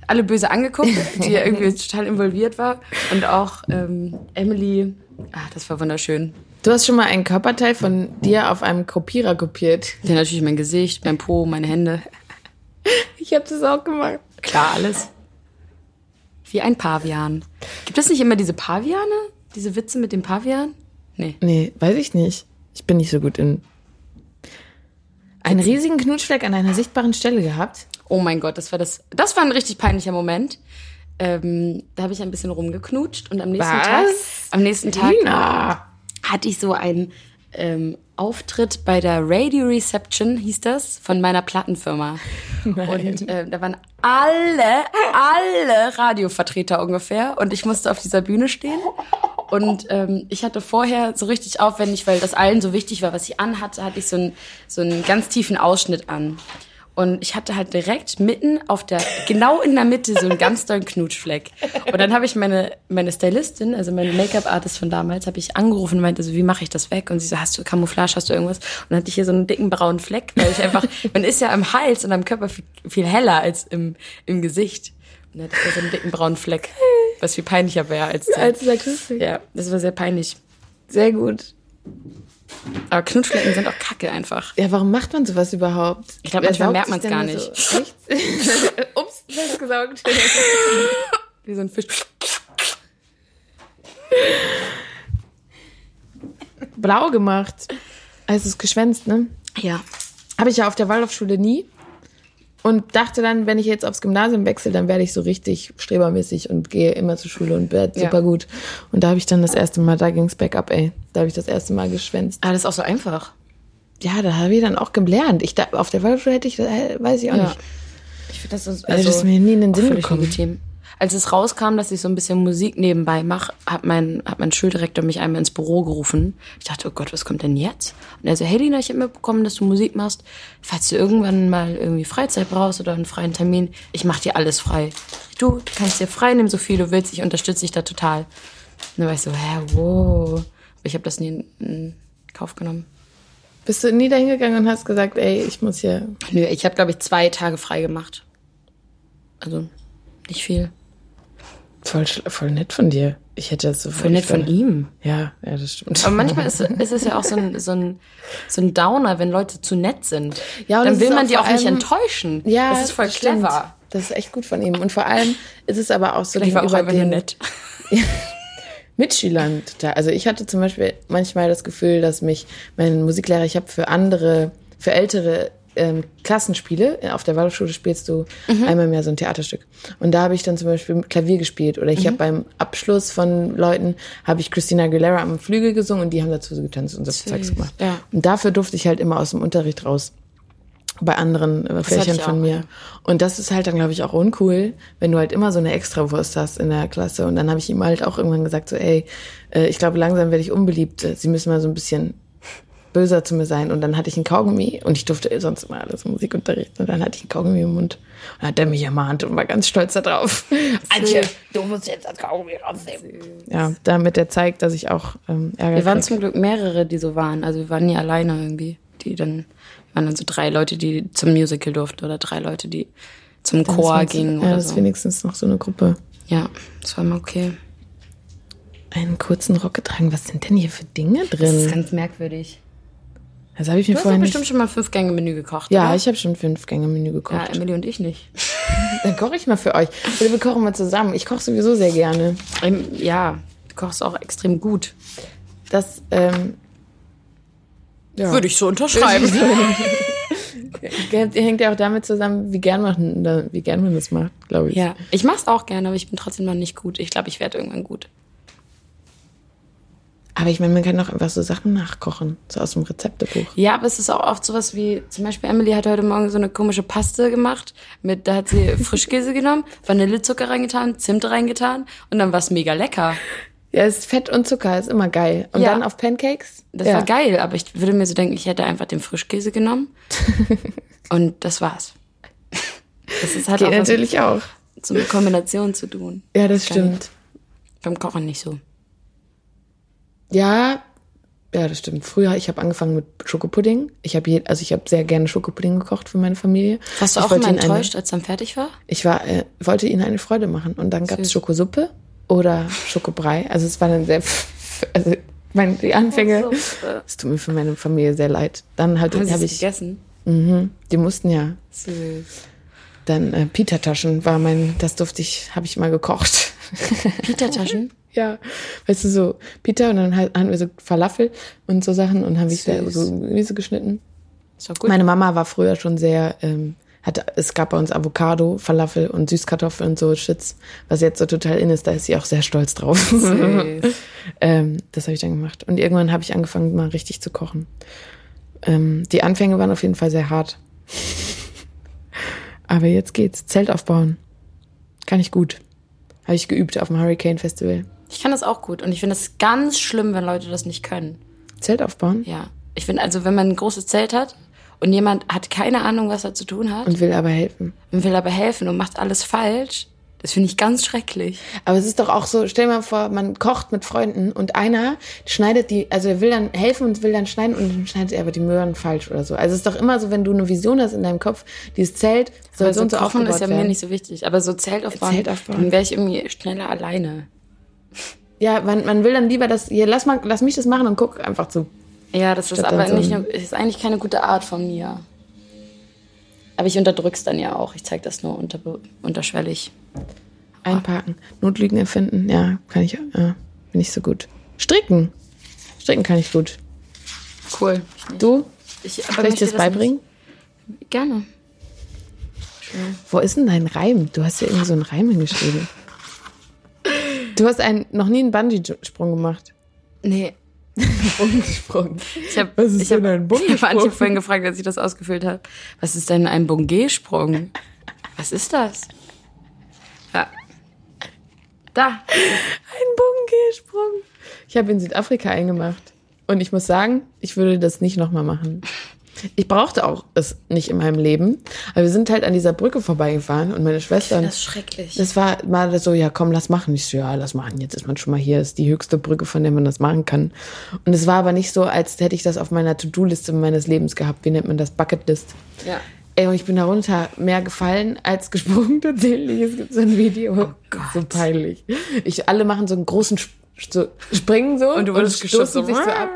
alle böse angeguckt, die ja irgendwie total involviert war. Und auch ähm, Emily, ah, das war wunderschön. Du hast schon mal einen Körperteil von dir auf einem Kopierer kopiert. Ja, natürlich mein Gesicht, mein Po, meine Hände. Ich habe das auch gemacht. Klar, alles. Wie ein Pavian. Gibt es nicht immer diese Paviane? Diese Witze mit dem Pavian? Nee. Nee, weiß ich nicht. Ich bin nicht so gut in. Einen riesigen Knutschfleck an einer sichtbaren Stelle gehabt. Oh mein Gott, das war das. Das war ein richtig peinlicher Moment. Ähm, da habe ich ein bisschen rumgeknutscht und am nächsten Was? Tag, am nächsten Tag Lina. Hatte ich so einen ähm, Auftritt bei der Radio Reception, hieß das, von meiner Plattenfirma. Und äh, da waren alle, alle Radiovertreter ungefähr. Und ich musste auf dieser Bühne stehen. Und ähm, ich hatte vorher so richtig aufwendig, weil das allen so wichtig war, was ich anhatte, hatte ich so einen, so einen ganz tiefen Ausschnitt an. Und ich hatte halt direkt mitten auf der, genau in der Mitte so einen ganz dollen Knutschfleck. Und dann habe ich meine, meine Stylistin, also meine Make-up-Artist von damals, habe ich angerufen und meinte so, wie mache ich das weg? Und sie so, hast du Camouflage, hast du irgendwas? Und dann hatte ich hier so einen dicken braunen Fleck, weil ich einfach, man ist ja am Hals und am Körper viel, viel heller als im, im Gesicht. Und dann hatte ich hier so einen dicken braunen Fleck, was viel peinlicher wäre als der. Als dieser Knutschfleck. ja, das war sehr peinlich. Sehr gut. Aber Knutschflecken sind auch kacke einfach. Ja, warum macht man sowas überhaupt? Ich glaub, Wer manchmal merkt man's denn gar nicht. So? Ups, festgesaugt. Wie so ein Fisch. Blau gemacht. Also es ist geschwänzt, ne? Ja. Habe ich ja auf der Waldorfschule nie. Und dachte dann, wenn ich jetzt aufs Gymnasium wechsle, dann werde ich so richtig strebermäßig und gehe immer zur Schule und werde Ja. super gut. Und da habe ich dann das erste Mal, da ging's back up, ey. Da habe ich das erste Mal geschwänzt. Aber das ist auch so einfach. Ja, da habe ich dann auch gelernt. Ich, da, auf der Waldorfschule hätte ich, äh, weiß ich auch Ja. nicht. Ich finde das ist Also, das ist mir nie in den Sinn gekommen. legitim. Als es rauskam, dass ich so ein bisschen Musik nebenbei mache, hat mein, hat mein Schuldirektor mich einmal ins Büro gerufen. Ich dachte, oh Gott, was kommt denn jetzt? Und er so, hey Lina, ich habe mitbekommen, dass du Musik machst. Falls du irgendwann mal irgendwie Freizeit brauchst oder einen freien Termin, ich mache dir alles frei. Du, du kannst dir frei nehmen, so viel du willst. Ich unterstütze dich da total. Und dann war ich so, hä, wow. Ich habe das nie in, in Kauf genommen. Bist du nie dahin gegangen und hast gesagt, ey, ich muss hier. Nö, ich habe, glaube ich, zwei Tage frei gemacht. Also nicht viel. Voll, voll nett von dir. Ich hätte das so Voll nett von ihm. Ja, ja, das stimmt. Aber manchmal ist, ist es ja auch so ein, so, ein, so ein Downer, wenn Leute zu nett sind. Ja, und Dann will man die auch nicht enttäuschen. Ja, das ist voll stimmt. clever. Das ist echt gut von ihm. Und vor allem ist es aber auch so Ich war auch einfach nur nett. Mitschülern total. Also ich hatte zum Beispiel manchmal das Gefühl, dass mich mein Musiklehrer, ich habe für andere, für ältere ähm, Klassenspiele, auf der Waldorfschule spielst du Mhm. einmal im Jahr so ein Theaterstück. Und da habe ich dann zum Beispiel Klavier gespielt. Oder Mhm. ich habe beim Abschluss von Leuten, habe ich Christina Aguilera am Flügel gesungen und die haben dazu so getanzt und so Zeugs gemacht. ja. Und dafür durfte ich halt immer aus dem Unterricht raus. Bei anderen äh, Fächern von mir. ja. Und das ist halt dann, glaube ich, auch uncool, wenn du halt immer so eine Extrawurst hast in der Klasse. Und dann habe ich ihm halt auch irgendwann gesagt, so, ey, äh, ich glaube, langsam werde ich unbeliebt. Äh, Sie müssen mal so ein bisschen böser zu mir sein. Und dann hatte ich ein Kaugummi und ich durfte sonst immer alles Musikunterricht. Und dann hatte ich ein Kaugummi im Mund. Und dann hat er mich ermahnt und war ganz stolz darauf. Antje, du musst jetzt das Kaugummi rausnehmen. Ja, damit er zeigt, dass ich auch ähm, Ärger Wir waren krieg. zum Glück mehrere, die so waren. Also wir waren nie alleine irgendwie. Die dann, waren dann so drei Leute, die zum Musical durften oder drei Leute, die zum Das Chor gingen Ja, oder das ist so. wenigstens noch so eine Gruppe. Ja, das war immer okay. Einen kurzen Rock getragen. Was sind denn hier für Dinge Das ist drin? ganz merkwürdig. Das habe ich mir Du hast vorher nicht. bestimmt schon mal fünf Gänge Menü gekocht, Ja, oder? ich habe schon fünf Gänge Menü Ja, gekocht. Emily und ich nicht. Dann koche ich mal für euch. Oder wir kochen mal zusammen. Ich koche sowieso sehr gerne. Ähm, Ja, du kochst auch extrem gut. Das ähm, ja. Würde ich so unterschreiben. hängt ja auch damit zusammen, wie gern man, wie gern man das macht, glaube ich. ja, ich mach's auch gerne, aber ich bin trotzdem noch nicht gut. Ich glaube, ich werde irgendwann gut. Aber ich meine, man kann doch einfach so Sachen nachkochen, so aus dem Rezeptebuch. Ja, aber es ist auch oft sowas wie, zum Beispiel Emily hat heute Morgen so eine komische Paste gemacht. Mit, da hat sie Frischkäse genommen, Vanillezucker reingetan, Zimt reingetan und dann war es mega lecker. Ja, es ist Fett und Zucker, ist immer geil. Und Ja. dann auf Pancakes? Das ja. war geil, aber ich würde mir so denken, ich hätte einfach den Frischkäse genommen und das war's. Das ist halt Geht auch natürlich auch. einer Kombination zu tun. Ja, das Geil. stimmt. Beim Kochen nicht so. Ja, ja, das stimmt. Früher, ich habe angefangen mit Schokopudding. Ich habe also ich habe sehr gerne Schokopudding gekocht für meine Familie. Warst du ich auch immer ihnen eine- enttäuscht, als dann fertig war? Ich war, äh, wollte ihnen eine Freude machen und dann gab's Süß. Schokosuppe oder Schokobrei. Also es war dann sehr, also meine, die Anfänge. Es tut mir für meine Familie sehr leid. Dann halt habe es ich, gegessen? mhm, die mussten ja. Süß. Dann äh, Pita-Taschen war mein, das durfte ich, habe ich mal gekocht. Pita-Taschen? ja, weißt du so Pita und dann halt, hatten wir so Falafel und so Sachen und haben ich Süß. so Gemüse geschnitten. Ist gut. Meine Mama war früher schon sehr, ähm, hatte, es gab bei uns Avocado, Falafel und Süßkartoffeln und so Shits, was jetzt so total in ist, da ist sie auch sehr stolz drauf. Ähm, das habe ich dann gemacht. Und irgendwann habe ich angefangen, mal richtig zu kochen. Ähm, die Anfänge waren auf jeden Fall sehr hart. Aber jetzt geht's. Zelt aufbauen. Kann ich gut. Habe ich geübt auf dem Hurricane Festival. Ich kann das auch gut und ich finde es ganz schlimm, wenn Leute das nicht können. Zelt aufbauen Ja. Ich finde also, wenn man ein großes Zelt hat und jemand hat keine Ahnung, was er zu tun hat und will aber helfen. und will aber helfen und macht alles falsch, das finde ich ganz schrecklich. Aber es ist doch auch so, stell dir mal vor, man kocht mit Freunden und einer schneidet die, also er will dann helfen und will dann schneiden und dann schneidet er aber die Möhren falsch oder so. Also es ist doch immer so, wenn du eine Vision hast in deinem Kopf, dieses Zelt soll Aber so und so Kochen ist ja werden. mir nicht so wichtig. Aber so Zelt aufbauen, Zelt aufbauen. dann wäre ich irgendwie schneller alleine. Ja, man, man will dann lieber das, hier, lass mal, lass mich das machen und guck einfach zu. Ja, das ist aber so nicht eine, ist eigentlich keine gute Art von mir. Aber ich unterdrück's dann ja auch. Ich zeige das nur unter, unterschwellig. Einparken, Notlügen erfinden, ja, kann ich, ja, bin ich so gut. Stricken. Stricken kann ich gut. Cool. Du? Ich, aber Soll ich möchte das beibringen? Nicht. Gerne. Schön. Wo ist denn dein Reim? Du hast ja irgendwie so einen Reim hingeschrieben. Du hast einen, noch nie einen Bungee-Sprung gemacht. Nee, Bungee-Sprung. ich habe Was ist ich hab, denn ein Ich habe Bungee-Sprung? Antje vorhin gefragt, als ich das ausgefüllt habe. Was ist denn ein Bungee-Sprung? Was ist das? Ja. Da. Ein Bungee-Sprung. Ich habe in Südafrika eingemacht. Und ich muss sagen, ich würde das nicht nochmal machen. Ich brauchte auch es nicht in meinem Leben. Aber wir sind halt an dieser Brücke vorbeigefahren und meine Schwester. Das ist schrecklich. Das war mal so, ja, komm, lass machen. Ich so, ja, lass machen. Jetzt ist man schon mal hier. Das ist die höchste Brücke, von der man das machen kann. Und es war aber nicht so, als hätte ich das auf meiner To-Do-Liste meines Lebens gehabt. Wie nennt man das? Bucketlist. ja. Ey, und ich bin darunter mehr gefallen als gesprungen tatsächlich. Es gibt so ein Video. Oh Gott. So peinlich. Ich, alle machen so einen großen Sp so, Springen so. Und du wurdest stoßen geschubst, so, sich so ab.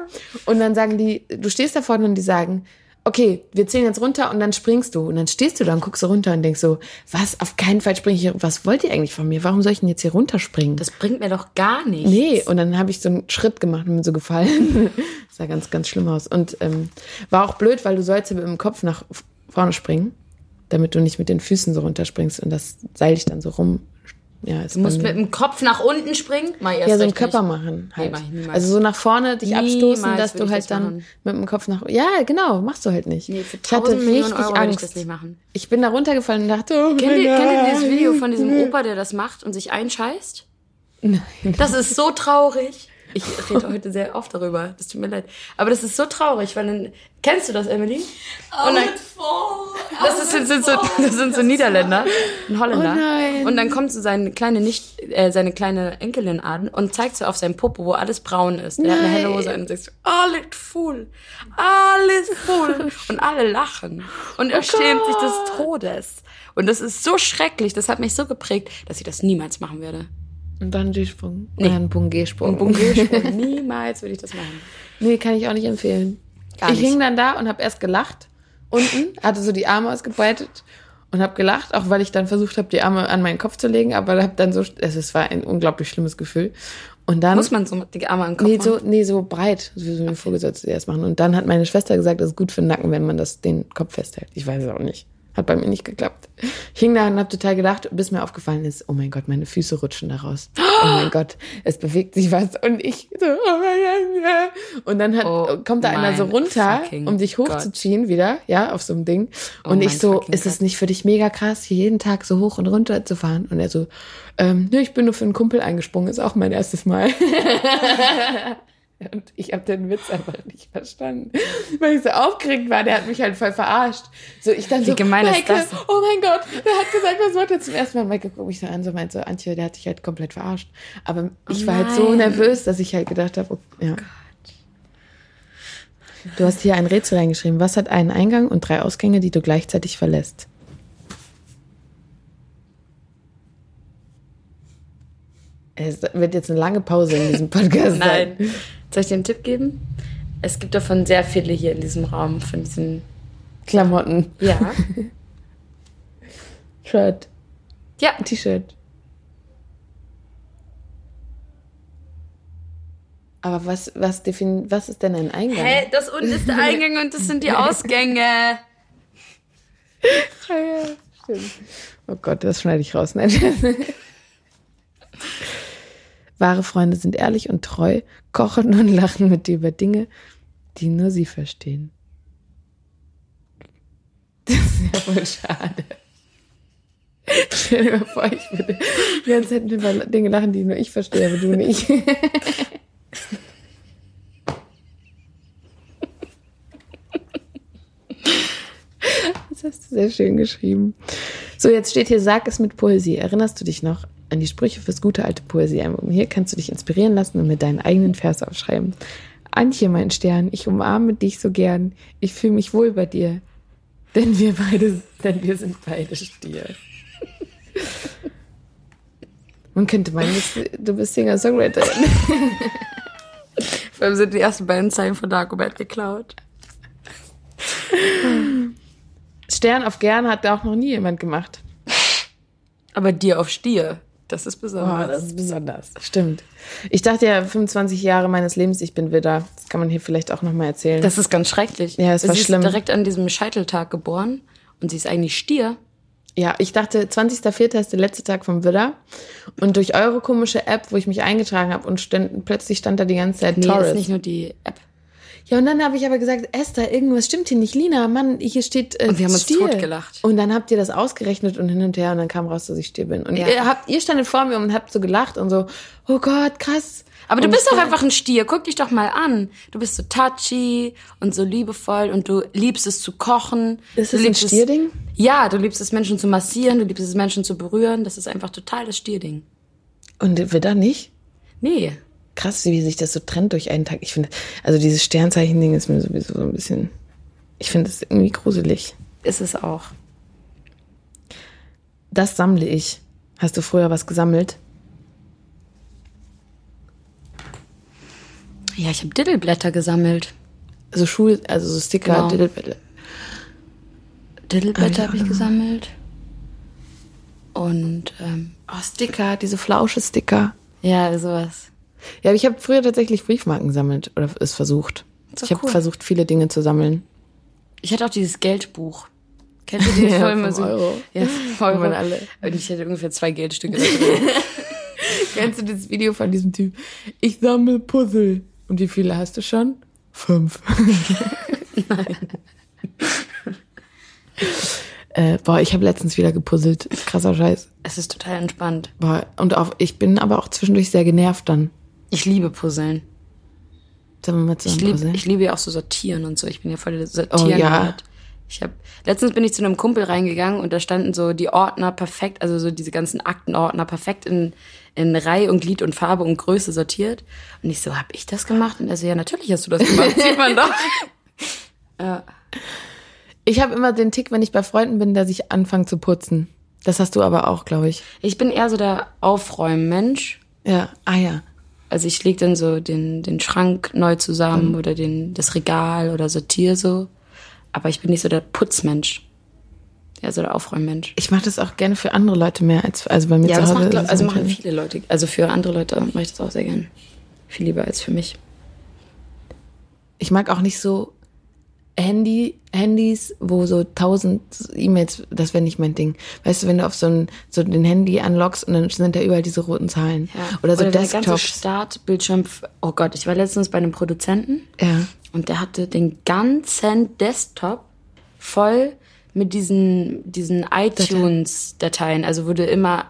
Und dann sagen die, du stehst da vorne und die sagen, okay, wir zählen jetzt runter und dann springst du. Und dann stehst du da und guckst so runter und denkst so, was, auf keinen Fall springe ich hier. Was wollt ihr eigentlich von mir? Warum soll ich denn jetzt hier runterspringen? Das bringt mir doch gar nichts. Nee, und dann habe ich so einen Schritt gemacht und bin so gefallen. Das sah ganz, ganz schlimm aus. Und ähm, war auch blöd, weil du sollst ja mit dem Kopf nach vorne springen, damit du nicht mit den Füßen so runterspringst und das Seil dich dann so rum. Ja, ist Du musst mit dem Kopf nach unten springen. Mal erst ja, so einen Körper nicht. machen halt. mach ich niemals. also so nach vorne dich Niemals abstoßen, dass du halt das dann machen. mit dem Kopf nach. Ja, genau, machst du halt nicht. Nee, für ich hatte 1000 Millionen richtig Euro würde ich Angst. das nicht machen. Ich bin da runtergefallen und dachte, oh, Kennt ihr, kennt ihr dieses. Video von diesem Opa, der das macht und sich einscheißt? Nein. Das ist so traurig. Ich rede heute sehr oft darüber. Das tut mir leid. Aber das ist so traurig, weil dann. Kennst du das, Emily? Und dann, das, ist, das, sind so, das sind so Niederländer, ein Holländer. Oh nein. Und dann kommt so seine kleine nicht, äh, seine kleine Enkelin an und zeigt so auf sein Popo, wo alles braun ist. Der hat eine helle Hose an und sagt so, alles voll, alles voll. Und alle lachen. Und er schämt sich des Todes. Und das ist so schrecklich, das hat mich so geprägt, dass ich das niemals machen würde. Ein Bungee-Sprung. Nee. Oder ein Bungee-Sprung. Ein Bungee-Sprung, niemals würde ich das machen. Nee, kann ich auch nicht empfehlen. Gar ich nicht. hing dann da und habe erst gelacht. Unten, hatte so die Arme ausgebreitet und habe gelacht, auch weil ich dann versucht habe, die Arme an meinen Kopf zu legen, aber habe dann so, es war ein unglaublich schlimmes Gefühl. Und dann Muss man so die Arme am Kopf nee, machen? so nee, so breit, so wie so mir Vorgesetzte die erst machen. Und dann hat meine Schwester gesagt, das ist gut für den Nacken, wenn man das den Kopf festhält. Ich weiß es auch nicht. Hat bei mir nicht geklappt. Ich hing da und hab total gedacht, bis mir aufgefallen ist, oh mein Gott, meine Füße rutschen da raus. Oh mein Gott, es bewegt sich was. Und ich so, oh mein Gott. Und dann hat, Oh kommt da einer so runter, um dich hochzuziehen wieder, ja, auf so einem Ding. Oh Und mein ich so, ist es nicht für dich mega krass, hier jeden Tag so hoch und runter zu fahren? Und er so, ähm, nö, ich bin nur für einen Kumpel eingesprungen, ist auch mein erstes Mal. Und ich habe den Witz einfach nicht verstanden, weil ich so aufgeregt war. Der hat mich halt voll verarscht. So ich dann Wie so, gemein ist Maike, das denn? oh mein Gott, der hat gesagt, was wollte er zum ersten Mal? Maike guckt mich so an, so meint so, Antje, der hat dich halt komplett verarscht. Aber ich Oh war halt so nein. nervös, dass ich halt gedacht habe, oh, ja. Du hast hier ein Rätsel reingeschrieben. Was hat einen Eingang und drei Ausgänge, die du gleichzeitig verlässt? Es wird jetzt eine lange Pause in diesem Podcast Nein. sein. Soll ich dir einen Tipp geben? Es gibt davon sehr viele hier in diesem Raum, von diesen. Klamotten. Ja. Shirt. ja. T-Shirt. Aber was, was, defin was ist denn ein Eingang? Hä, das unten ist der Eingang und das sind die Ausgänge. Ah, ja, stimmt. Oh Gott, das schneide ich raus. Nein. Wahre Freunde sind ehrlich und treu, kochen und lachen mit dir über Dinge, die nur sie verstehen. Das ist ja voll schade. Stell dir mal vor, ich würde die ganze Zeit über Dinge lachen, die nur ich verstehe, aber du nicht. Das hast du sehr schön geschrieben. So, jetzt steht hier, sag es mit Poesie. Erinnerst du dich noch an die Sprüche fürs gute alte Poesiealbum? Hier kannst du dich inspirieren lassen und mit deinen eigenen Vers aufschreiben. Antje, mein Stern, ich umarme dich so gern. Ich fühle mich wohl bei dir. Denn wir beide, denn wir sind beide Stier. Man könnte meinen, du bist Singer-Songwriterin. Vor allem sind die ersten beiden Zeilen von Dagobert geklaut. Stern auf gern hat auch noch nie jemand gemacht. Aber dir auf Stier, das ist Oh, besonders. das ist besonders. Stimmt. Ich dachte ja, 25 Jahre meines Lebens, ich bin Widder. Das kann man hier vielleicht auch nochmal erzählen. Das ist ganz schrecklich. Ja, es war sie schlimm. ist direkt an diesem Scheiteltag geboren und sie ist eigentlich Stier. ja, ich dachte, 20.04. ist der letzte Tag vom Widder. Und durch eure komische App, wo ich mich eingetragen habe und stand, plötzlich stand da die ganze Zeit Nee, Taurus. ist nicht nur die App. Ja, und dann habe ich aber gesagt, Esther, irgendwas stimmt hier nicht. Lina, Mann, hier steht äh, Und wir haben uns Stier. totgelacht. Und dann habt ihr das ausgerechnet und hin und her und dann kam raus, dass ich Stier bin. Und Ja. ihr, habt, ihr standet vor mir und habt so gelacht und so, oh Gott, krass. Aber du und bist doch einfach ein Stier. Guck dich doch mal an. Du bist so touchy und so liebevoll und du liebst es zu kochen. Ist das ein liebst es- Stierding? Ja, du liebst es, Menschen zu massieren, du liebst es, Menschen zu berühren. Das ist einfach total das Stierding. Und Widder nicht? Nee. Krass, wie sich das so trennt durch einen Tag. Ich finde, also dieses Sternzeichen-Ding ist mir sowieso so ein bisschen, ich finde es irgendwie gruselig. Ist es auch. Das sammle ich. Hast du früher was gesammelt? Ja, ich habe Diddleblätter gesammelt. Also Schul, also so Sticker, Genau. Diddleblätter. Diddleblätter Ah, habe ich gesammelt. Und ähm, Oh, Sticker, diese Flausche-Sticker. ja, sowas. Ja, aber ich habe früher tatsächlich Briefmarken gesammelt oder es versucht. Ich habe cool. versucht, viele Dinge zu sammeln. Ich hatte auch dieses Geldbuch. Kennst du die Ja, voll vom so? Euro. Ja, Euro. man alle. Und ich hatte ungefähr zwei Geldstücke da drin. Kennst du das Video von diesem Typ? Ich sammle Puzzle. Und wie viele hast du schon? Fünf. Nein. äh, boah, ich habe letztens wieder gepuzzelt. Krasser Scheiß. es ist total entspannt. Boah, und auch, ich bin aber auch zwischendurch sehr genervt dann. Ich liebe Puzzeln. Sollen wir mal Ich zusammen liebe, puzzeln? ich liebe ja auch so sortieren und so. Ich bin ja voll der sortieren Oh, ja. Ich habe letztens bin ich zu einem Kumpel reingegangen und da standen so die Ordner perfekt, also so diese ganzen Aktenordner perfekt in in Reihe und Glied und Farbe und Größe sortiert. Und ich so, hab ich das gemacht? Und er so, ja, natürlich hast du das gemacht. Sieht man doch. ja. Ich habe immer den Tick, wenn ich bei Freunden bin, dass ich anfange zu putzen. Das hast du aber auch, glaube ich. Ich bin eher so der Aufräumen-Mensch. Ja, ah ja. Also ich leg dann so den, den Schrank neu zusammen oder den, das Regal oder sortiere so. Aber ich bin nicht so der Putzmensch. Ja, so der Aufräummensch. Ich mache das auch gerne für andere Leute mehr als also bei mir Ja, zu das Hause. macht, glaub, also machen viele Leute. Also für andere Leute mache ich das auch sehr gern. Viel lieber als für mich. Ich mag auch nicht so Handy, Handys, wo so tausend E-Mails, das wäre nicht mein Ding. Weißt du, wenn du auf so ein, so den Handy anlockst und dann sind da überall diese roten Zahlen. Ja. Oder so der ganze Desktops. Startbildschirm. Oh Gott, ich war letztens bei einem Produzenten Ja. und der hatte den ganzen Desktop voll mit diesen, diesen iTunes-Dateien. Also wurde immer.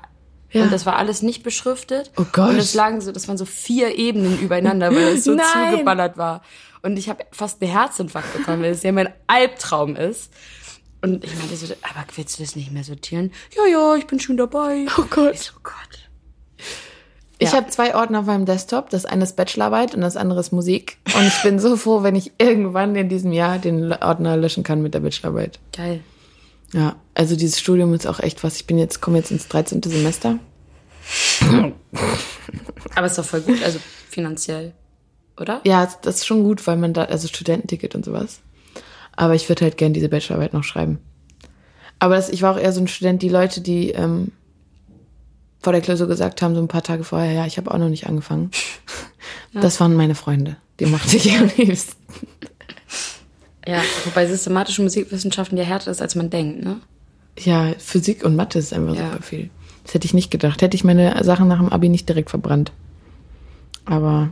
Ja. Und das war alles nicht beschriftet. Oh Gott. Und es lagen so, das waren so vier Ebenen übereinander, weil es so zugeballert war. Und ich habe fast einen Herzinfarkt bekommen, weil es ja mein Albtraum ist. Und ich meinte so, aber willst du das nicht mehr sortieren? Ja, ja, ich bin schon dabei. Oh Gott. Ich so, Gott. Ich Ja. habe zwei Ordner auf meinem Desktop. Das eine ist Bachelorarbeit und das andere ist Musik. Und ich bin so froh, wenn ich irgendwann in diesem Jahr den Ordner löschen kann mit der Bachelorarbeit. Geil. Ja, also dieses Studium ist auch echt was. Ich bin jetzt, komme jetzt ins 13. Semester. Aber ist doch voll gut, also finanziell, oder? Ja, das ist schon gut, weil man da, also Studententicket und sowas. Aber ich würde halt gern diese Bachelorarbeit noch schreiben. Aber das, ich war auch eher so ein Student, die Leute, die ähm, vor der Klausur gesagt haben, so ein paar Tage vorher, ja, ich habe auch noch nicht angefangen. Das waren meine Freunde. Die mochte ich am liebsten. Ja, wobei systematische Musikwissenschaften ja härter ist, als man denkt, ne? Ja, Physik und Mathe ist einfach Ja. super viel. Das hätte ich nicht gedacht. Hätte ich meine Sachen nach dem Abi nicht direkt verbrannt. Aber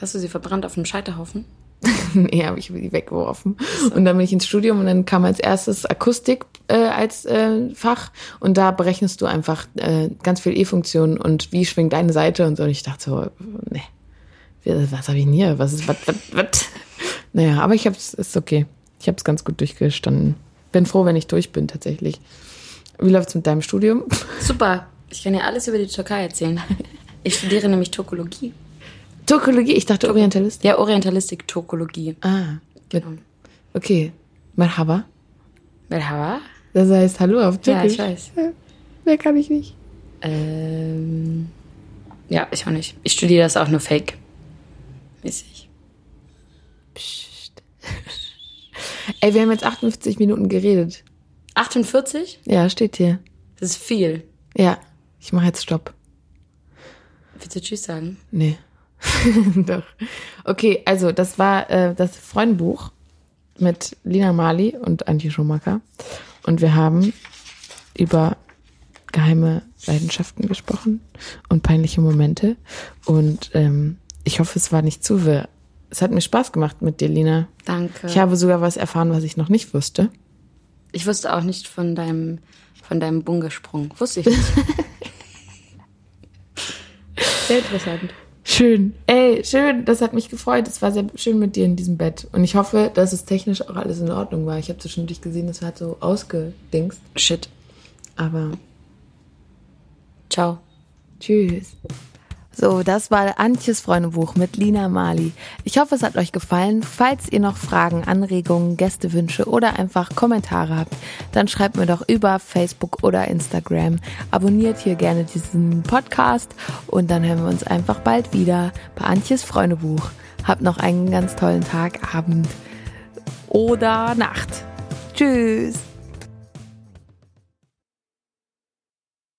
Hast du sie verbrannt auf einem Scheiterhaufen? nee, habe ich die weggeworfen. Und dann bin ich ins Studium und dann kam als erstes Akustik äh, als äh, Fach und da berechnest du einfach äh, ganz viel E-Funktionen und wie schwingt deine Seite und so. Und ich dachte so, nee, was, habe ich denn hier? Was ist, was, was, was? Naja, aber ich hab's, ist okay. Ich habe es ganz gut durchgestanden. Bin froh, wenn ich durch bin, tatsächlich. Wie läuft's mit deinem Studium? Super. Ich kann dir alles über die Türkei erzählen. Ich studiere nämlich Turkologie. Turkologie, ich dachte Orientalist. Ja, Orientalistik, Turkologie. Ah, mit, okay. Merhaba. Merhaba. Das heißt Hallo auf Ja, Türkisch. ich weiß. Wer kann ich nicht? Ähm, ja, ich auch nicht. Ich studiere das auch nur fake. Mäßig. Ey, wir haben jetzt 58 Minuten geredet. 48? Ja, steht hier. Das ist viel. Ja, ich mache jetzt Stopp. Willst du Tschüss sagen? Nee. Doch. Okay, also das war äh, das Freundenbuch mit Lina Mali und Antje Schumacher. Und wir haben über geheime Leidenschaften gesprochen und peinliche Momente. Und ähm, ich hoffe, es war nicht zu wirr. Es hat mir Spaß gemacht mit dir, Lina. Danke. Ich habe sogar was erfahren, was ich noch nicht wusste. Ich wusste auch nicht von deinem, von deinem Bungesprung. Wusste ich nicht. Sehr interessant. Schön. Ey, schön. Das hat mich gefreut. Es war sehr schön mit dir in diesem Bett. Und ich hoffe, dass es technisch auch alles in Ordnung war. Ich habe zwischendurch gesehen, es hat so ausgedingst. Shit. Aber Ciao. tschüss. So, das war Antjes Freundebuch mit Lina Mali. Ich hoffe, es hat euch gefallen. Falls ihr noch Fragen, Anregungen, Gästewünsche oder einfach Kommentare habt, dann schreibt mir doch über Facebook oder Instagram. Abonniert hier gerne diesen Podcast und dann hören wir uns einfach bald wieder bei Antjes Freundebuch. Habt noch einen ganz tollen Tag, Abend oder Nacht. Tschüss.